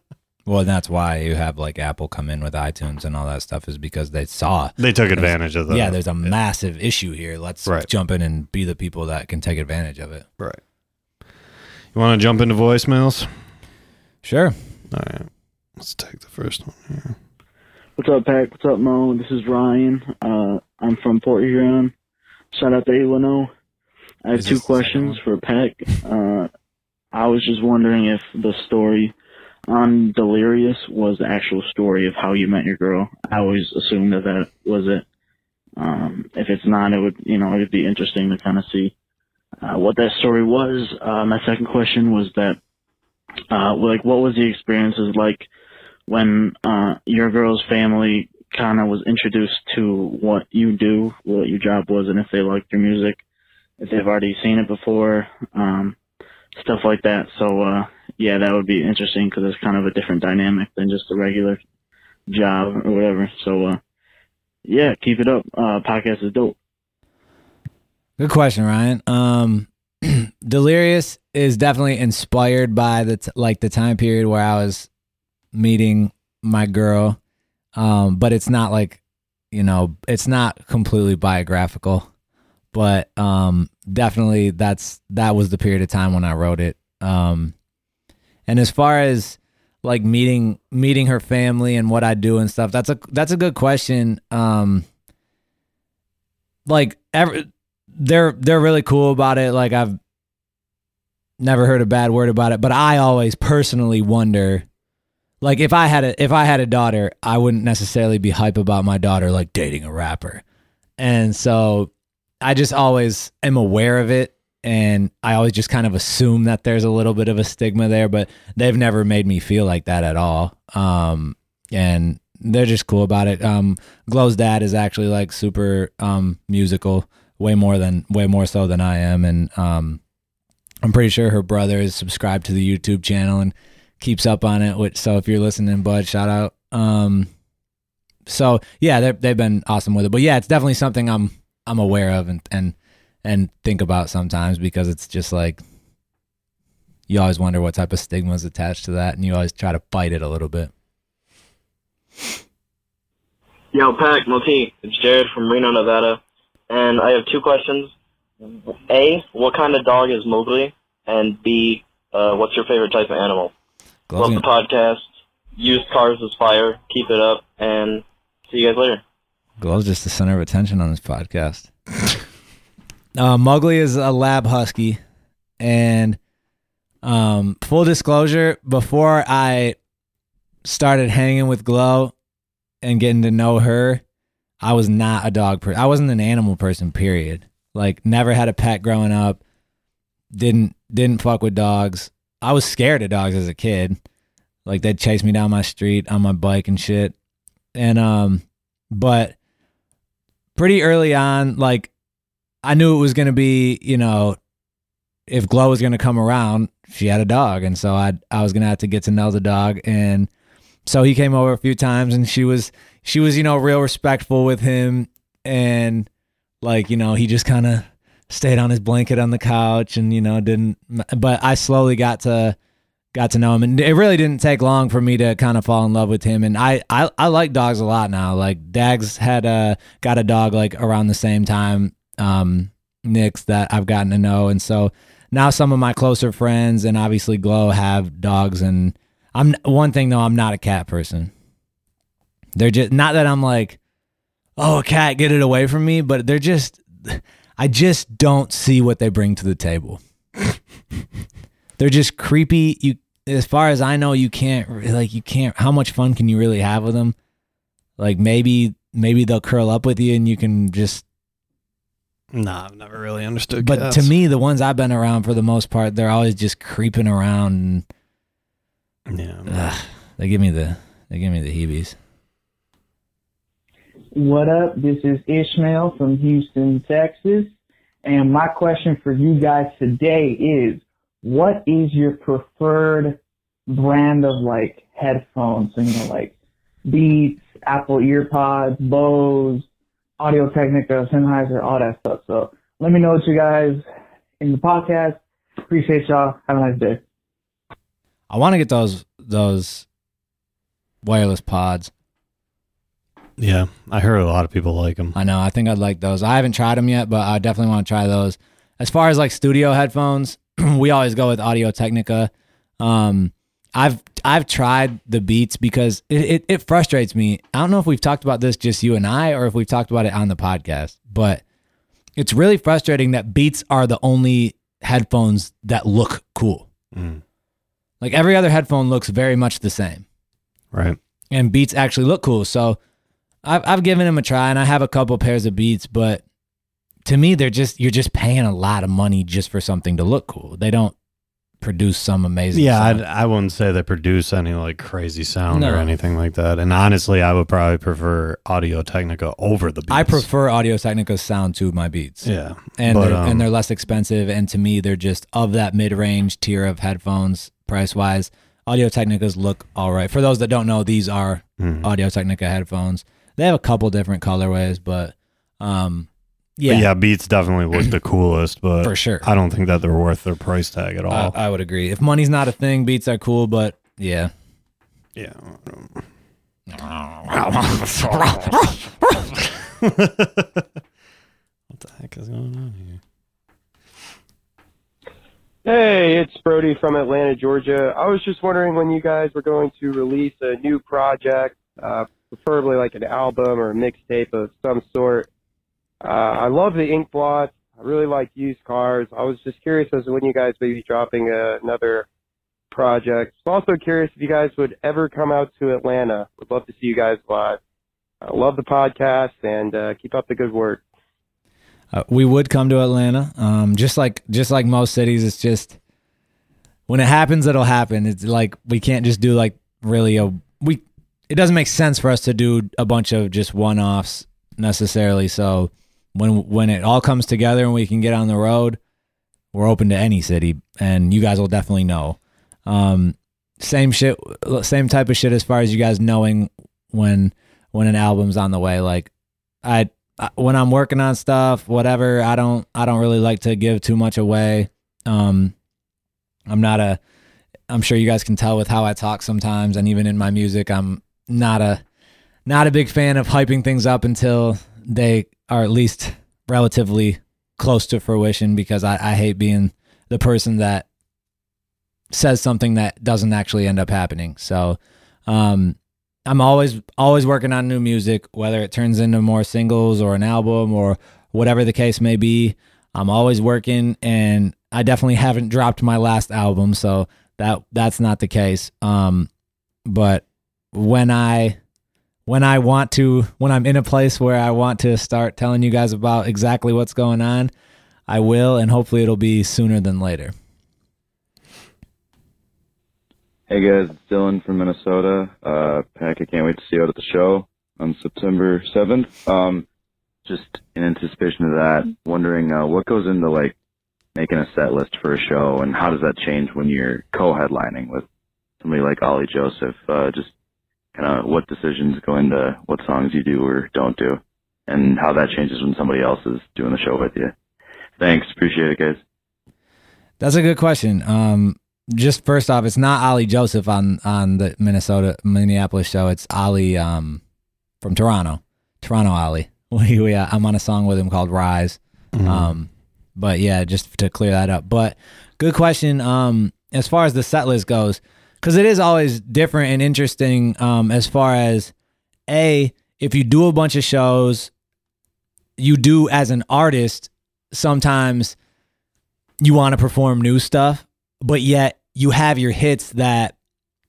well, that's why you have like Apple come in with iTunes and all that stuff is because they saw They took advantage of that. yeah, there's a massive issue here. Let's Right. jump in and be the people that can take advantage of it. right. You want to jump into voicemails? Sure. All right. Let's take the first one here. What's up, Pack? What's up, Mo? This is Ryan. Uh, I'm from Port Huron. Shout out to Illinois. I have Is two this the second questions for Pack. Uh, I was just wondering if the story on Delirious was the actual story of how you met your girl. I always assumed that that was it. Um, if it's not, it would, you know, it'd be interesting to kind of see uh, what that story was. Uh, my second question was that, uh, like, what was the experiences like when uh, your girl's family kind of was introduced to what you do, what your job was, and if they liked your music, if they've already seen it before, um, stuff like that. So, uh, yeah, that would be interesting because it's kind of a different dynamic than just a regular job or whatever. So, uh, yeah, keep it up. Uh, podcast is dope. Good question, Ryan. Um, Delirious is definitely inspired by the t- like the time period where I was meeting my girl, um, but it's not like you know it's not completely biographical, but um, definitely that's that was the period of time when I wrote it. Um, and as far as like meeting meeting her family and what I do and stuff, that's a that's a good question. Um, like every they're they're really cool about it. Like I've never heard a bad word about it, but I always personally wonder like if I had a if I had a daughter, I wouldn't necessarily be hype about my daughter like dating a rapper. And so I just always am aware of it and I always just kind of assume that there's a little bit of a stigma there, but they've never made me feel like that at all. Um and they're just cool about it. Um Glow's dad is actually like super um musical, way more than way more so than I am and um I'm pretty sure her brother is subscribed to the YouTube channel and keeps up on it. Which so if you're listening, bud, shout out. Um, so yeah, they they've been awesome with it. But yeah, it's definitely something I'm I'm aware of and and and think about sometimes because it's just like you always wonder what type of stigma is attached to that, and you always try to fight it a little bit. Yo, Pack, Moti, it's Jared from Reno, Nevada, and I have two questions. A, what kind of dog is Mowgli? And B, uh, what's your favorite type of animal? Love the podcast. Use cars as fire. Keep it up, and see you guys later. Glow's just the center of attention on this podcast. uh, is a lab husky, and um, full disclosure, before I started hanging with Glow and getting to know her, I was not a dog person. I wasn't an animal person. Period. Like, never had a pet growing up. Didn't didn't fuck with dogs. I was scared of dogs as a kid. Like they'd chase me down my street on my bike and shit. And um, but pretty early on, like I knew it was gonna be, you know, if Glow was gonna come around, she had a dog, and so I I was gonna have to get to know the dog, and so he came over a few times, and she was she was you know real respectful with him, and like you know he just kind of stayed on his blanket on the couch, and you know didn't, but I slowly got to got to know him and it really didn't take long for me to kind of fall in love with him and I, I I like dogs a lot now like Dags had a got a dog like around the same time um Nick's that I've gotten to know and so now some of my closer friends and obviously Glow have dogs and I'm one thing though I'm not a cat person they're just not that I'm like oh a cat get it away from me but they're just I just don't see what they bring to the table they're just creepy. You, as far as I know, you can't like you can't. How much fun can you really have with them? Like maybe maybe they'll curl up with you and you can just. Nah, I've never really understood. But cats. to me, the ones I've been around for the most part, they're always just creeping around. And, yeah, ugh, they give me the they give me the heebies. What up? This is Ishmael from Houston, Texas. And my question for you guys today is what is your preferred brand of like headphones? So, you know, like Beats, Apple EarPods, Bose, Audio Technica, Sennheiser, all that stuff. So let me know what you guys in the podcast. Appreciate y'all. Have a nice day. I want to get those those wireless pods. Yeah, I heard a lot of people like them. I know. I think I'd like those. I haven't tried them yet, but I definitely want to try those. As far as like studio headphones, we always go with Audio Technica. Um, I've I've tried the Beats because it, it, it frustrates me. I don't know if we've talked about this just you and I, or if we've talked about it on the podcast, but it's really frustrating that Beats are the only headphones that look cool. Mm. Like every other headphone looks very much the same Right. and beats actually look cool. So I've I've given them a try, and I have a couple pairs of beats, but to me, they're just you're just paying a lot of money just for something to look cool. They don't produce some amazing. Yeah, sound. I'd, I wouldn't say they produce any like crazy sound or anything like that. And honestly, I would probably prefer Audio Technica over the Beats. I prefer Audio Technica's sound to my beats. Yeah, and but, they're, um, and they're less expensive. And to me, they're just of that mid range tier of headphones price wise. Audio Technicas look all right. For those that don't know, these are mhm. Audio Technica headphones. They have a couple different colorways, but um, But yeah, yeah, Beats definitely look the coolest, but for sure. I don't think that they're worth their price tag at all. I, I would agree. If money's not a thing, beats are cool, but yeah. yeah. what the heck is going on here? Hey, it's Brody from Atlanta, Georgia. I was just wondering when you guys were going to release a new project, uh, preferably like an album or a mixtape of some sort. Uh, I love the ink blot. I really like used cars. I was just curious as to when you guys may be dropping uh, another project. Also curious if you guys would ever come out to Atlanta. Would love to see you guys live. I love the podcast and uh, keep up the good work. Uh, we would come to Atlanta. Um, just like just like most cities, it's just when it happens, it'll happen. It's like we can't just do like really a we. It doesn't make sense for us to do a bunch of just one offs necessarily. So when when it all comes together and we can get on the road, we're open to any city, and you guys will definitely know. Um, same shit, same type of shit as far as you guys knowing when when an album's on the way. Like I when I'm working on stuff, whatever, I don't I don't really like to give too much away. Um I'm not a I'm sure you guys can tell with how I talk sometimes and even in my music, I'm not a not a big fan of hyping things up until they are at least relatively close to fruition because I, I hate being the person that says something that doesn't actually end up happening. So um I'm always always working on new music, whether it turns into more singles or an album or whatever the case may be. I'm always working, and I definitely haven't dropped my last album, so that that's not the case. Um, but when I when I want to, when I'm in a place where I want to start telling you guys about exactly what's going on, I will, and hopefully it'll be sooner than later. Hey guys, it's Dylan from Minnesota. Uh, Pack, I can't wait to see you out at the show on September 7th. Um, just in anticipation of that, wondering uh, what goes into like making a set list for a show, and how does that change when you're co-headlining with somebody like Ollie Joseph? Uh, just kind of what decisions go into what songs you do or don't do, and how that changes when somebody else is doing the show with you. Thanks, appreciate it, guys. That's a good question. Um, just first off, it's not Ali Joseph on on the Minnesota Minneapolis show. It's Ali um, from Toronto, Toronto Ali. We, we uh, I'm on a song with him called Rise. Um, but yeah, just to clear that up. But good question. Um, as far as the set list goes, because it is always different and interesting. Um, as far as a if you do a bunch of shows, you do as an artist sometimes you want to perform new stuff, but yet you have your hits that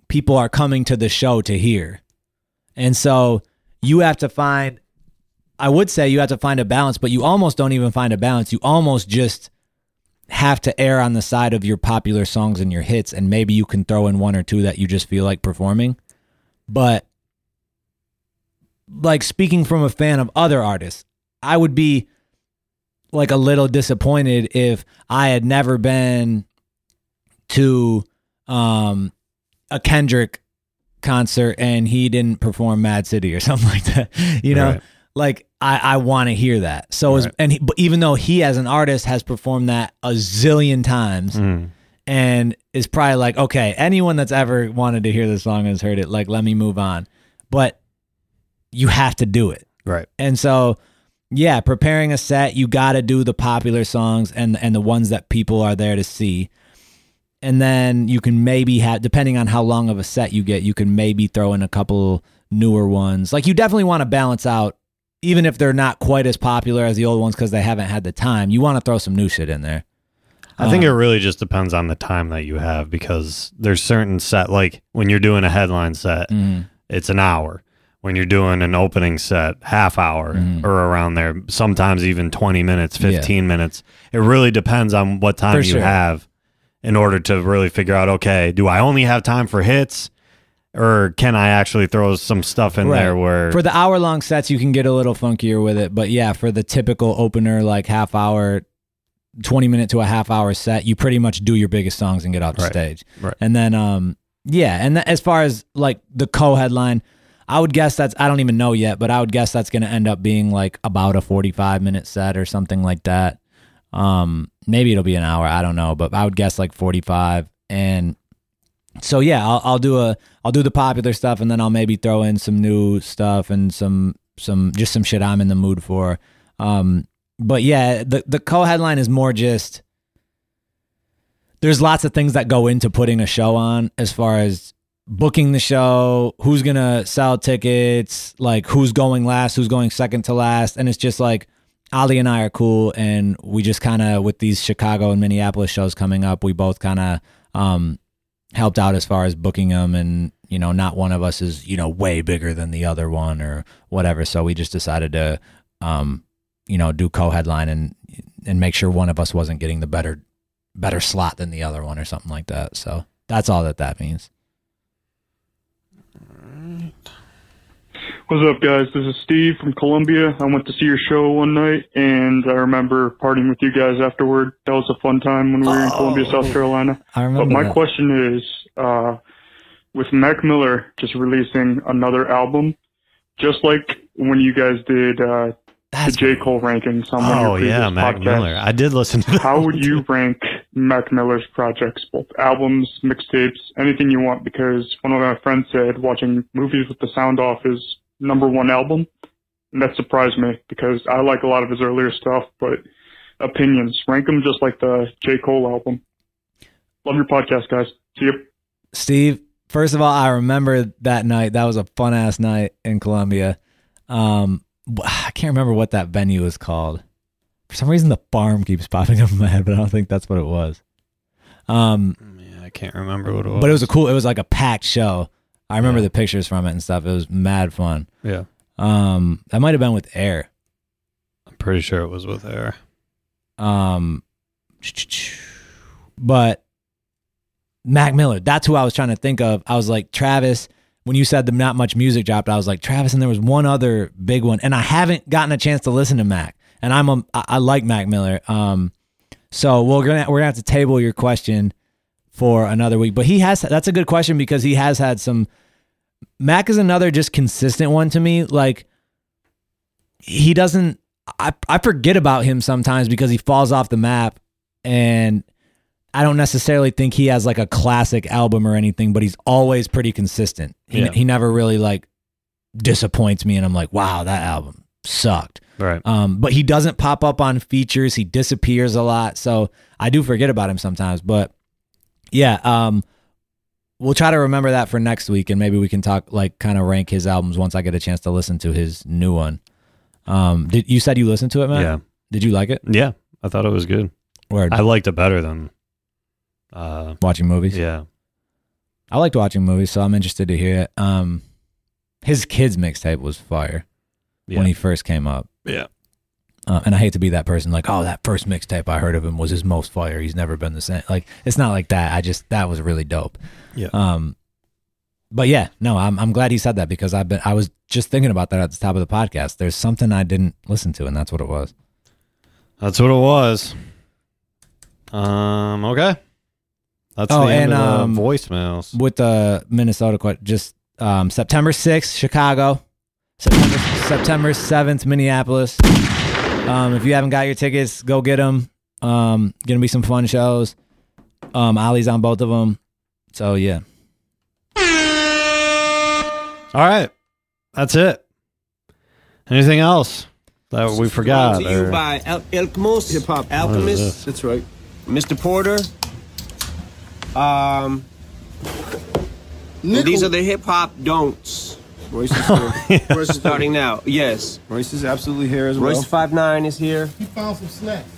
people are coming to the show to hear. And so you have to find I would say you have to find a balance, but you almost don't even find a balance. You almost just have to err on the side of your popular songs and your hits and maybe you can throw in one or two that you just feel like performing. But like speaking from a fan of other artists, I would be like a little disappointed if I had never been to um a Kendrick concert and he didn't perform m.A.A.d city or something like that. You know, Right. Like I, I want to hear that. So as, Right. and he, but even though he as an artist has performed that a zillion times Mm. and is probably like, okay, anyone that's ever wanted to hear this song has heard it. Like, let me move on. But you have to do it. Right. And so, yeah, preparing a set, you got to do the popular songs and and the ones that people are there to see. And then you can maybe have, depending on how long of a set you get, you can maybe throw in a couple newer ones. Like you definitely want to balance out, even if they're not quite as popular as the old ones because they haven't had the time. You want to throw some new shit in there. I think Um, it really just depends on the time that you have because there's certain set like when you're doing a headline set, Mhm. it's an hour. When you're doing an opening set, half hour Mhm. or around there, sometimes even 20 minutes, Yeah. 15 minutes. It really depends on what time For you sure. have in order to really figure out okay, do I only have time for hits or can I actually throw some stuff in Right. there where For the hour long sets, you can get a little funkier with it. But yeah, for the typical opener, like half hour, 20 minute to a half hour set, you pretty much do your biggest songs and get off the Right. stage. Right. And then, um, yeah. And th- as far as like the co headline, I would guess that's, I don't even know yet, but I would guess that's going to end up being like about a 45 minute set or something like that. Um, maybe it'll be an hour. I don't know, but I would guess like 45. And so yeah, I'll, I'll do a I'll do the popular stuff, and then I'll maybe throw in some new stuff and some some just some shit I'm in the mood for. Um, but yeah, the the co-headline is more just there's lots of things that go into putting a show on as far as booking the show, who's gonna sell tickets, like who's going last, who's going second to last, and it's just like Ali and I are cool, and we just kind of with these Chicago and Minneapolis shows coming up, we both kind of um, helped out as far as booking them, and you know, not one of us is you know way bigger than the other one or whatever. So we just decided to, um, you know, do co-headline and and make sure one of us wasn't getting the better better slot than the other one or something like that. So that's all that that means. What's up, guys? This is Steve from Columbia. I went to see your show one night, and I remember partying with you guys afterward. That was a fun time when we were in Columbia, South Carolina. I remember. But my that. question is, uh, with Mac Miller just releasing another album, just like when you guys did uh, the J. Cole rankings on one of Oh your yeah, Mac podcasts, Miller. I did listen to that. how would you rank Mac Miller's projects, both albums, mixtapes, anything you want? Because one of my friends said watching movies with the sound off is number one album, and that surprised me because I like a lot of his earlier stuff, but opinions rank them just like the J Cole album. Love your podcast, guys. See you. Steve, first of all, I remember that night. That was a fun ass night in Columbia. Um, I can't remember what that venue was called. For some reason, the farm keeps popping up in my head, but I don't think that's what it was. Um, Yeah, I can't remember what it was. but it was a cool. It was like a packed show. I remember Yeah. the pictures from it and stuff. It was mad fun. Yeah, Um, that might have been with Air. I'm pretty sure it was with Air. Um, but Mac Miller, that's who I was trying to think of. I was like, Travis, when you said the not much music dropped, I was like, Travis, and there was one other big one. And I haven't gotten a chance to listen to Mac. And I'm a, I I like Mac Miller. Um, so we're gonna we're gonna have to table your question for another week. But he has that's a good question because he has had some Mac is another just consistent one to me. Like he doesn't I I forget about him sometimes because he falls off the map and I don't necessarily think he has like a classic album or anything, but he's always pretty consistent. He Yeah. he never really like disappoints me and I'm like, "Wow, that album sucked." Right. Um, but he doesn't pop up on features. He disappears a lot. So I do forget about him sometimes. But yeah, um, we'll try to remember that for next week, and maybe we can talk like kind of rank his albums once I get a chance to listen to his new one. Um, did you said you listened to it, man? Yeah. Did you like it? Yeah, I thought it was good. Word. I liked it better than. Uh, watching movies. yeah. I liked watching movies, so I'm interested to hear it. Um, his kids mixtape was fire Yeah. when he first came up. yeah. Uh, and I hate to be that person, like, oh, that first mixtape I heard of him was his most fire. He's never been the same. Like, it's not like that. I just that was really dope. Yeah. Um, but yeah, no, I'm I'm glad he said that because I've been I was just thinking about that at the top of the podcast. There's something I didn't listen to, and that's what it was. That's what it was. Um. Okay. That's Oh, the end and, of the um, voicemails. with the Minnesota just um, September 6th, Chicago. September, September 7th, Minneapolis. Um, if you haven't got your tickets, go get them. Um, gonna be some fun shows. Um, Ali's on both of them. So yeah. All right. That's it. Anything else that we forgot? Brought to you or- by Al- Elkmos, Hip Hop Alchemist. That's right. Mr. Porter. Um, and these are the hip hop don'ts. Royce is here. Royce is Starting now, yes. Royce is absolutely here as well. Royce Five Nine is here. He found some snacks.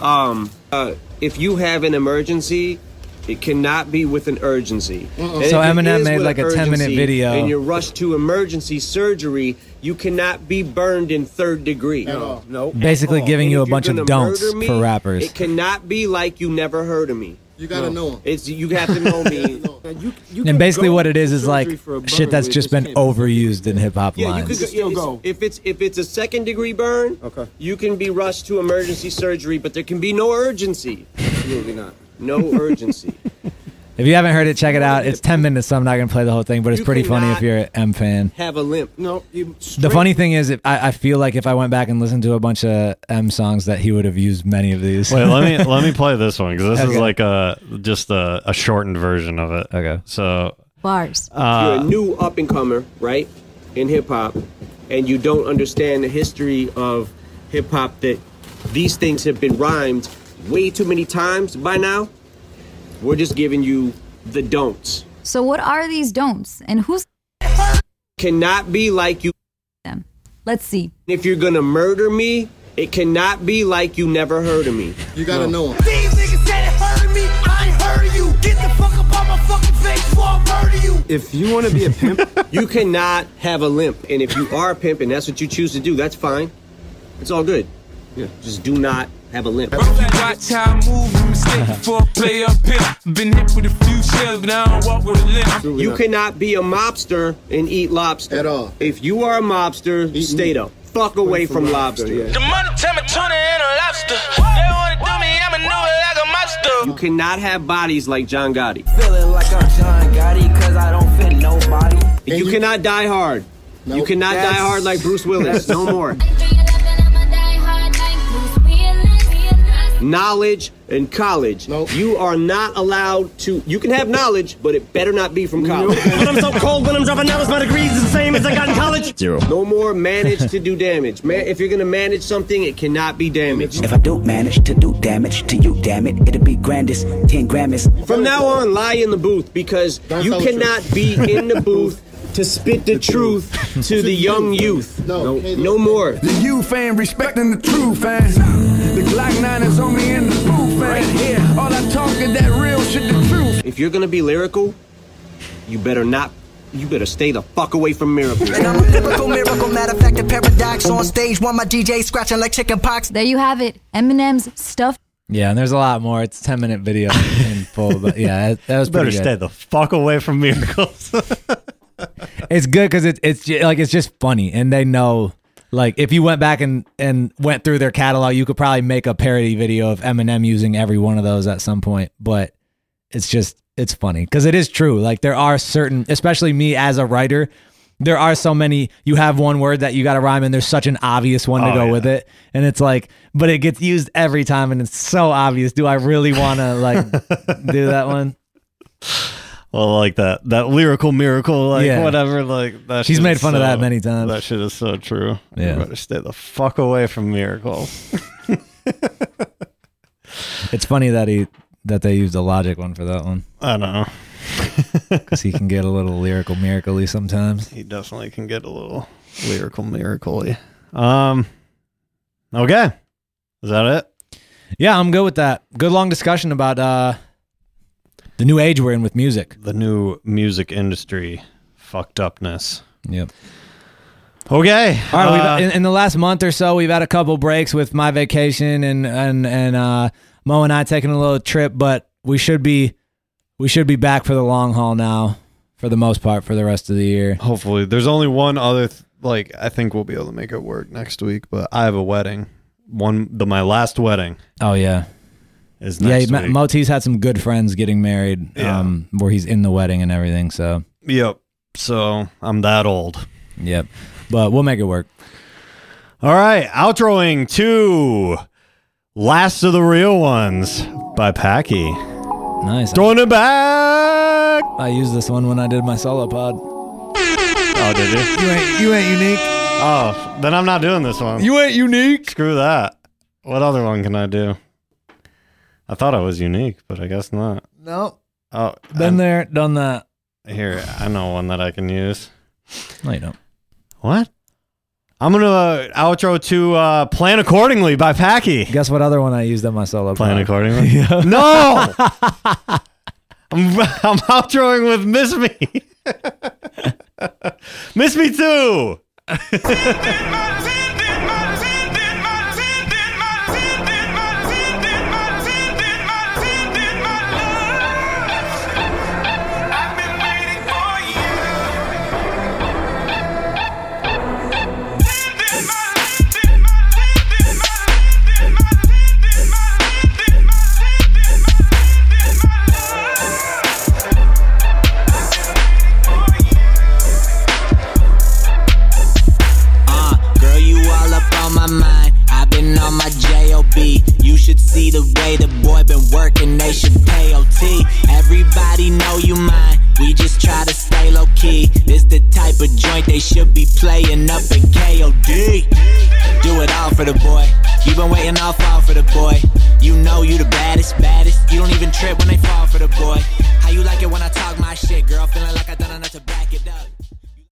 Um, uh, if you have an emergency, it cannot be with an urgency. And So Eminem made like an a 10 minute video. And you're rushed to emergency surgery, you cannot be burned in third degree. No. no. Basically giving you a bunch of don'ts me, for rappers. It cannot be like you never heard of me. You gotta know him. It's you have to know me. you, you And basically what it is is like surgery for a shit that's just been can't be- overused in hip hop Yeah, you lines. could still go. If it's if it's a second degree burn, Okay. you can be rushed to emergency surgery, but there can be no urgency. Absolutely not. No urgency. If you haven't heard it, check it out. It's 10 minutes, so I'm not going to play the whole thing, but it's You pretty funny if cannot- you're an Em fan. Have a limp. No, you The funny thing is, if I, I feel like if I went back and listened to a bunch of Em songs, that he would have used many of these. Wait, let me let me play this one because this is Okay. like a just a, a shortened version of it. Okay. So Bars. You're uh, a new up and comer, right? In hip hop, and you don't understand the history of hip hop that these things have been rhymed way too many times by now. We're just giving you the don'ts. So what are these don'ts and who's Cannot be like you. them? Let's see. If you're gonna murder me, it cannot be like you never heard of me. you gotta know him. These niggas said it hurt me, I ain't heard of you. Get the fuck up on my fucking face before I murder you. If you want to be a pimp, you cannot have a limp. And if you are a pimp and that's what you choose to do, that's fine. It's all good. Yeah. Just do not have a limp. Watch how I move, I'm mistaken for a player up here. Been hit with a few shells, but I don't walk with a limp. You cannot be a mobster and eat lobster. At all. If you are a mobster, stay the fuck away from, lobster. The money tell me tuna and a lobster. They wanna do me, I'm a new like a monster. You cannot have bodies like John Gotti. Feeling like I'm John Gotti, cause I don't fit nobody. You, you- cannot die hard. You Nope. cannot die hard like Bruce Willis. No more. Knowledge and college. Nope. You are not allowed to. You can have knowledge, but it better not be from college. when I'm so cold when I'm dropping knowledge, my degrees is the same as I got in college. Zero. No more manage to do damage. Man, if you're gonna manage something, it cannot be damaged. If I don't manage to do damage to you, damn it, it'll be grandest 10 Grammys. From now on, lie in the booth because Don't you cannot truth. be in the booth to spit the truth to the young youth. No. no, no more. The you fan respecting the true fan. The Glock 9 is on me in the booth fan. here, all I talk is that real shit, the truth. If you're gonna be lyrical, you better not. You better stay the fuck away from miracles. And I'm a lyrical miracle, matter of fact, the paradox on stage while my DJ scratching like chicken pox. There you have it. Eminem's stuff. Yeah, and there's a lot more. It's a 10 minute video in full, but yeah, that, that was better pretty good. stay the fuck away from miracles. It's good because it's it's ju- like it's just funny, and they know like if you went back and and went through their catalog, you could probably make a parody video of Eminem using every one of those at some point. But it's just it's funny because it is true. Like there are certain, especially me as a writer. There are so many. You have one word that you got to rhyme, and there's such an obvious one to Oh, go yeah. with it, and it's like, but it gets used every time, and it's so obvious. Do I really want to like do that one? Well, like that that lyrical miracle, like Yeah. whatever, like that. She's shit made is fun of so- that many times. That shit is so true. Yeah. you better stay the fuck away from miracles. It's funny that he that they used a Logic one for that one. I don't know. because he can get a little lyrical miracle sometimes. He definitely can get a little lyrical miracle Um. Okay. Is that it? Yeah, I'm good with that. Good long discussion about uh the new age we're in with music. The new music industry fucked upness. Yep. Okay. All right, uh, in, in the last month or so, we've had a couple breaks with my vacation and and and uh, Mo and I taking a little trip, but we should be we should be back for the long haul now for the most part for the rest of the year. Hopefully, there's only one other. Th- like I think we'll be able to make it work next week, but I have a wedding. One the my last wedding Oh yeah, is yeah. next Ma- week. Moti's had some good friends getting married, Yeah. um, where he's in the wedding and everything. So yep. So I'm that old. yep, but we'll make it work. All right, outroing to "Last of the Real Ones" by Packy. Nice. Throwing it back. I used this one when I did my solo pod. Oh, did you? You ain't you ain't unique. Oh, then I'm not doing this one. You ain't unique. Screw that. What other one can I do? I thought I was unique, but I guess not. No. Oh, Been there, done that. here. I know one that I can use. No, you don't. What? I'm gonna uh, outro to uh, "Plan Accordingly" by Packy. Guess what other one I used on my solo Plan pod? accordingly. Yeah. No, I'm I'm outroing with "Miss Me." Miss me too. See the way the boy been working. They should pay OT. Everybody know you mine. We just try to stay low key. This the type of joint they should be playing up at KOD. Do it all for the boy. You been waiting all fall for the boy. You know you the baddest, baddest. You don't even trip when they fall for the boy. How you like it when I talk my shit, girl? Feeling like I done enough to back it up.